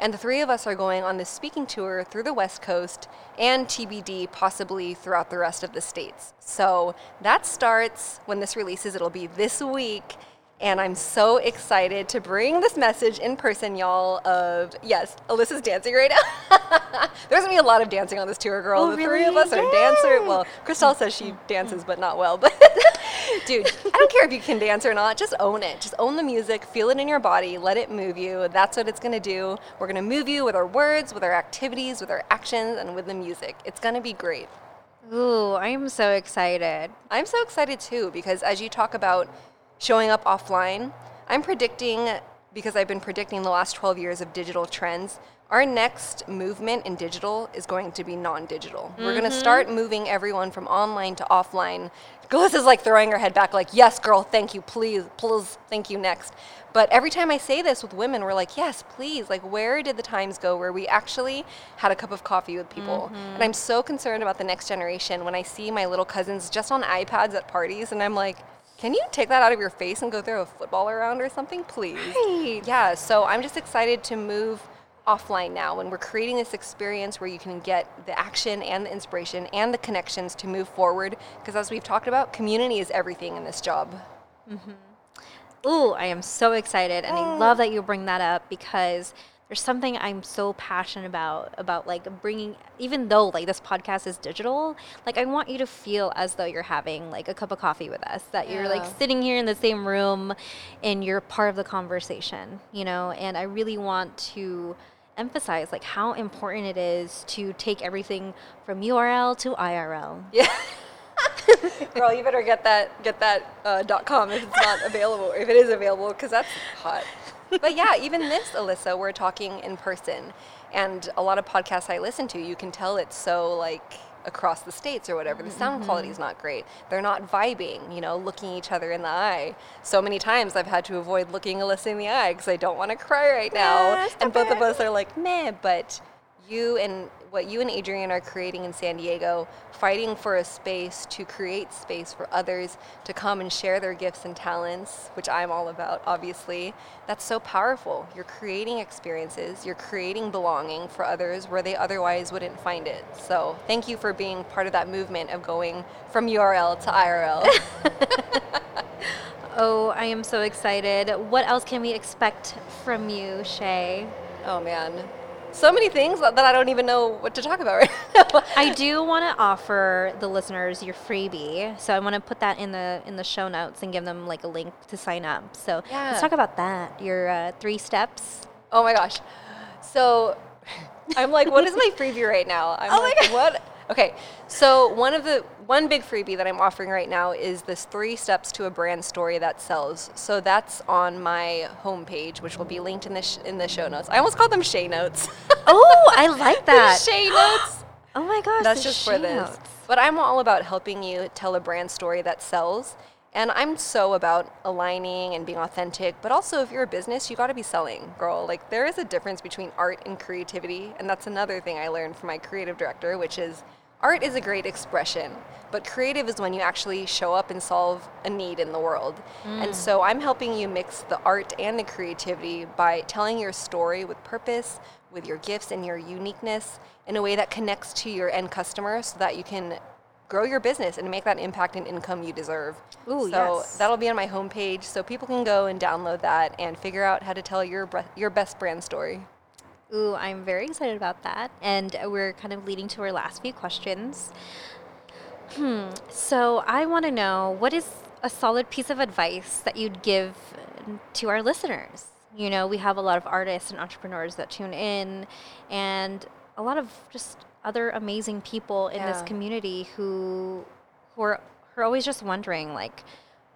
And the three of us are going on this speaking tour through the West Coast and TBD, possibly throughout the rest of the states. So that starts when this releases, it'll be this week. And I'm so excited to bring this message in person, y'all. Of yes, Alyssa's dancing right now. There's gonna be a lot of dancing on this tour, girl. Oh, the three of really? us are dancers. Well, Christelle says she dances, but not well. But dude, I don't care if you can dance or not. Just own it. Just own the music. Feel it in your body. Let it move you. That's what it's gonna do. We're gonna move you with our words, with our activities, with our actions, and with the music. It's gonna be great. Ooh, I am so excited. I'm so excited too because as you talk about showing up offline, I'm predicting because I've been predicting the last 12 years of digital trends, our next movement in digital is going to be non-digital. We're going to mm-hmm. start moving everyone from online to offline. Alyssa's like throwing her head back, like, "Yes, girl, thank you, please, please, thank you, next." But every time I say this with women, we're like, "Yes, please." Like, where did the times go where we actually had a cup of coffee with people? And I'm mm-hmm. so concerned about the next generation when I see my little cousins just on iPads at parties, and I'm like. Can you take that out of your face and go throw a football around or something, please? Right. Yeah, so I'm just excited to move offline now and we're creating this experience where you can get the action and the inspiration and the connections to move forward because as we've talked about community is everything in this job Mm-hmm. Ooh, I am so excited, and I love that you bring that up because there's something I'm so passionate about about like bringing. Even though like this podcast is digital, like I want you to feel as though you're having like a cup of coffee with us. That you're like sitting here in the same room, and you're part of the conversation. You know, and I really want to emphasize like how important it is to take everything from URL to IRL. yeah girl you better get that get that uh, dot com if it's not available if it is available because that's hot but yeah even this alyssa we're talking in person. And a lot of podcasts i listen to you can tell it's so like across the states or whatever. The sound mm-hmm. quality is not great. They're not vibing you know looking each other in the eye. So many times i've had to avoid looking alyssa in the eye because i don't want to cry right now. Yeah, and both of us are like meh but you and what you and Adrian are creating in San Diego, fighting for a space to create space for others to come and share their gifts and talents, which I'm all about, obviously. That's so powerful. You're creating experiences, you're creating belonging for others where they otherwise wouldn't find it. So, thank you for being part of that movement of going from URL to IRL. Oh, I am so excited. What else can we expect from you, Ché? oh man. So many things that that I don't even know what to talk about right now. I do want to offer the listeners your freebie, so I want to put that in the in the show notes and give them like a link to sign up. So Yeah. let's talk about that. Your uh, three steps. Oh my gosh. So I'm like, what is my freebie right now? I'm Oh my like, what? Okay. So one of the one big freebie that I'm offering right now is this three steps to a brand story that sells. So that's on my homepage, which will be linked in the sh- in the show notes. I almost called them Ché notes. Oh, I like that. Ché notes. Oh my gosh, That's just for this. notes. But I'm all about helping you tell a brand story that sells. And I'm so about aligning and being authentic, but also if you're a business, you got to be selling, girl. Like there is a difference between art and creativity, and that's another thing I learned from my creative director, which is art is a great expression, but creative is when you actually show up and solve a need in the world. And mm. so I'm helping you mix the art and the creativity by telling your story with purpose, with your gifts and your uniqueness in a way that connects to your end customer so that you can grow your business and make that impact and income you deserve. Ooh, so yes. that'll be on my homepage so people can go and download that and figure out how to tell your your best brand story. Ooh, I'm very excited about that. And we're kind of leading to our last few questions. Hmm. So I want to know what is a solid piece of advice that you'd give to our listeners? You know, we have a lot of artists and entrepreneurs that tune in, and a lot of just other amazing people in this community who who are, who are always just wondering like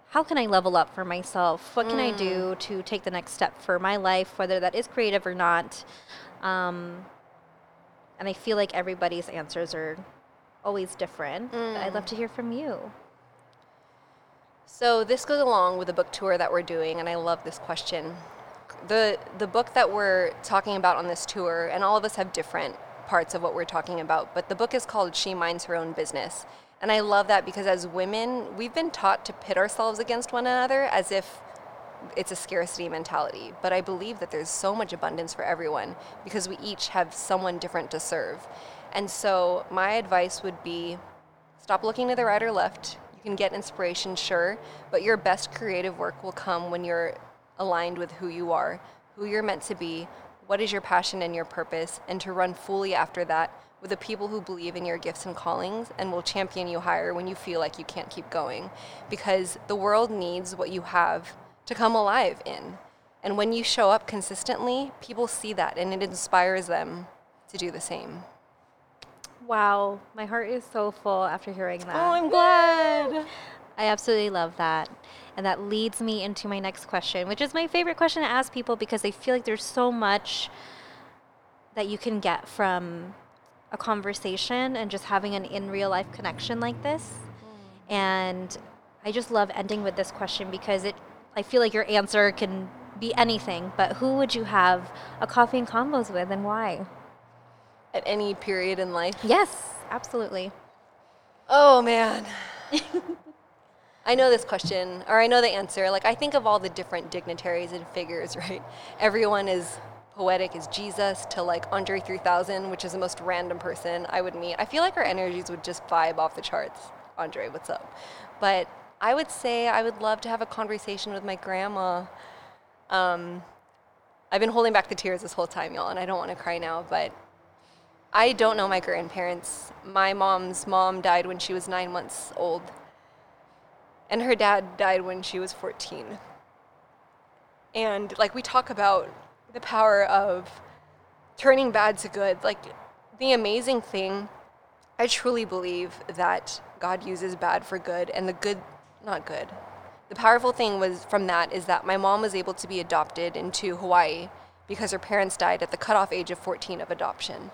how can I level up for myself? What can I do to take the next step for my life, whether that is creative or not? Um, and I feel like everybody's answers are always different. but I'd love to hear from you. So this goes along with the book tour that we're doing, and I love this question. The the book that we're talking about on this tour, and all of us have different parts of what we're talking about, but the book is called She Minds Her Own Business. And I love that because as women, we've been taught to pit ourselves against one another as if it's a scarcity mentality. But I believe that there's so much abundance for everyone because we each have someone different to serve. And so my advice would be Stop looking to the right or left. You can get inspiration, sure, but your best creative work will come when you're aligned with who you are, who you're meant to be, what is your passion and your purpose, and to run fully after that with the people who believe in your gifts and callings and will champion you higher when you feel like you can't keep going. Because the world needs what you have to come alive in. And when you show up consistently, people see that and it inspires them to do the same. Wow, my heart is so full after hearing that. Oh, I'm glad. I absolutely love that. And that leads me into my next question, which is my favorite question to ask people because I feel like there's so much that you can get from a conversation and just having an in real life connection like this. Mm. And I just love ending with this question because it I feel like your answer can be anything, but who would you have a coffee and convos with and why? At any period in life? Yes, absolutely. Oh man. I know this question, or I know the answer. Like, I think of all the different dignitaries and figures, right? Everyone is poetic as Jesus to like Andre 3000, which is the most random person I would meet. I feel like our energies would just vibe off the charts. Andre, what's up? But I would say I would love to have a conversation with my grandma. Um, I've been holding back the tears this whole time, y'all, and I don't want to cry now, but I don't know my grandparents. My mom's mom died when she was nine months old, and her dad died when she was 14. And like we talk about the power of turning bad to good. Like, the amazing thing, I truly believe that God uses bad for good, and the good, not good. The powerful thing was from that is that my mom was able to be adopted into Hawaii because her parents died at the cutoff age of 14 of adoption.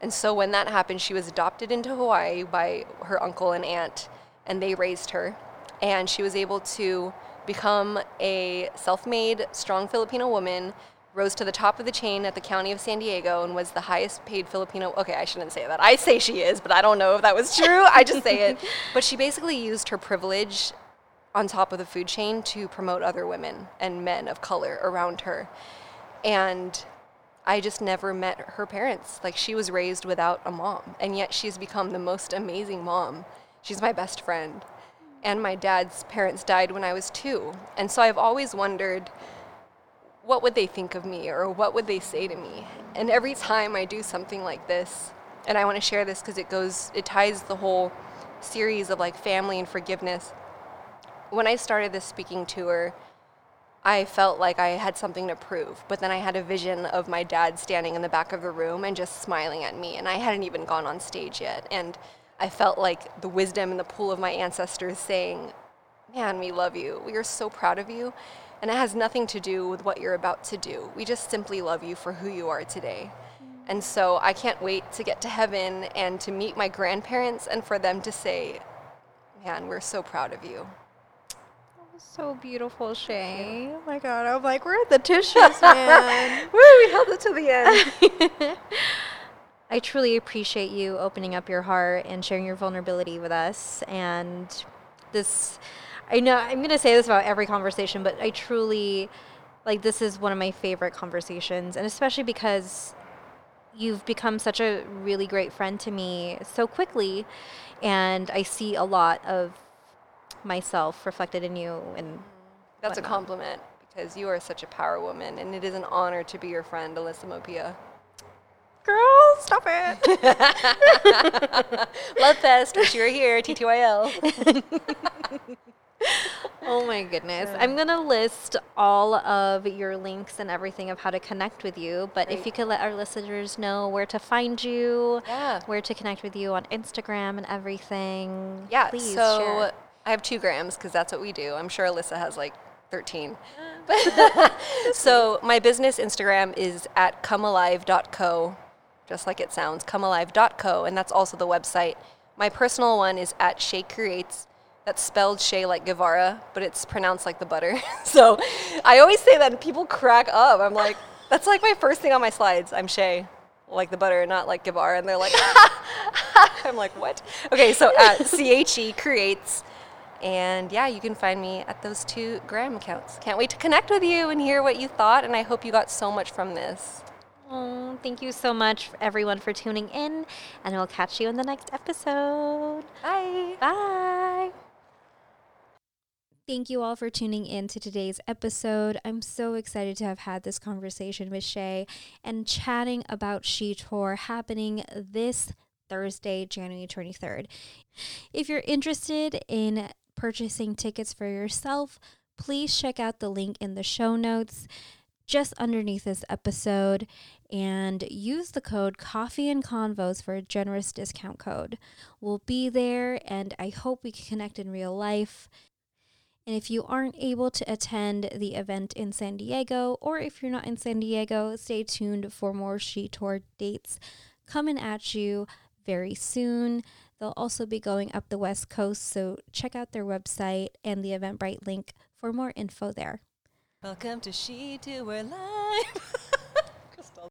And so when that happened, she was adopted into Hawaii by her uncle and aunt, and they raised her. And she was able to become a self made, strong Filipino woman rose to the top of the chain at the county of San Diego and was the highest paid Filipino. Okay, I shouldn't say that. I say she is, but I don't know if that was true. I just say it. But she basically used her privilege on top of the food chain to promote other women and men of color around her. And I just never met her parents. Like she was raised without a mom, and yet she's become the most amazing mom. She's my best friend. And my dad's parents died when I was two. And so I've always wondered what would they think of me or what would they say to me? And every time I do something like this, and I want to share this because it goes, it ties the whole series of like family and forgiveness. When I started this speaking tour, I felt like I had something to prove, but then I had a vision of my dad standing in the back of the room and just smiling at me, and I hadn't even gone on stage yet. And I felt like the wisdom in the pool of my ancestors saying, Man, we love you. We are so proud of you. And it has nothing to do with what you're about to do. We just simply love you for who you are today. And so I can't wait to get to heaven and to meet my grandparents and for them to say, Man, we're so proud of you. So beautiful, Ché. Oh my god, I'm like, we're at the tissues, man. Woo, we held it to the end. I truly appreciate you opening up your heart and sharing your vulnerability with us. And this I know I'm going to say this about every conversation, but I truly like this is one of my favorite conversations, and especially because you've become such a really great friend to me so quickly, and I see a lot of myself reflected in you. And that's whatnot. a compliment because you are such a power woman, and it is an honor to be your friend, Alyssa Mopia. Girl, stop it. Love fest, wish you were here, TTYL oh my goodness. Yeah. I'm going to list all of your links and everything of how to connect with you. But Great. if you could let our listeners know where to find you, yeah. where to connect with you on Instagram and everything. Yeah, please so share. I have two grams because that's what we do. I'm sure Alyssa has like 13. so my business Instagram is at comealive.co, just like it sounds, comealive.co, and that's also the website. My personal one is at Ché Creates that's spelled Ché like Guevara, but it's pronounced like the butter. so I always say that and people crack up. I'm like, that's like my first thing on my slides. I'm Ché, like the butter, not like Guevara. And they're like, I'm like, what? Okay, so at CHE Creates. And yeah, you can find me at those two gram accounts. Can't wait to connect with you and hear what you thought. And I hope you got so much from this. Oh, thank you so much, everyone, for tuning in. And we'll catch you in the next episode. Bye. Bye. Thank you all for tuning in to today's episode. I'm so excited to have had this conversation with Ché and chatting about She Tour happening this Thursday, January 23rd. If you're interested in purchasing tickets for yourself, please check out the link in the show notes just underneath this episode and use the code coffee and convos for a generous discount code. We'll be there and I hope we can connect in real life. And if you aren't able to attend the event in San Diego, or if you're not in San Diego, stay tuned for more She Tour dates coming at you very soon. They'll also be going up the West Coast, so check out their website and the Eventbrite link for more info there. Welcome to She Tour Live.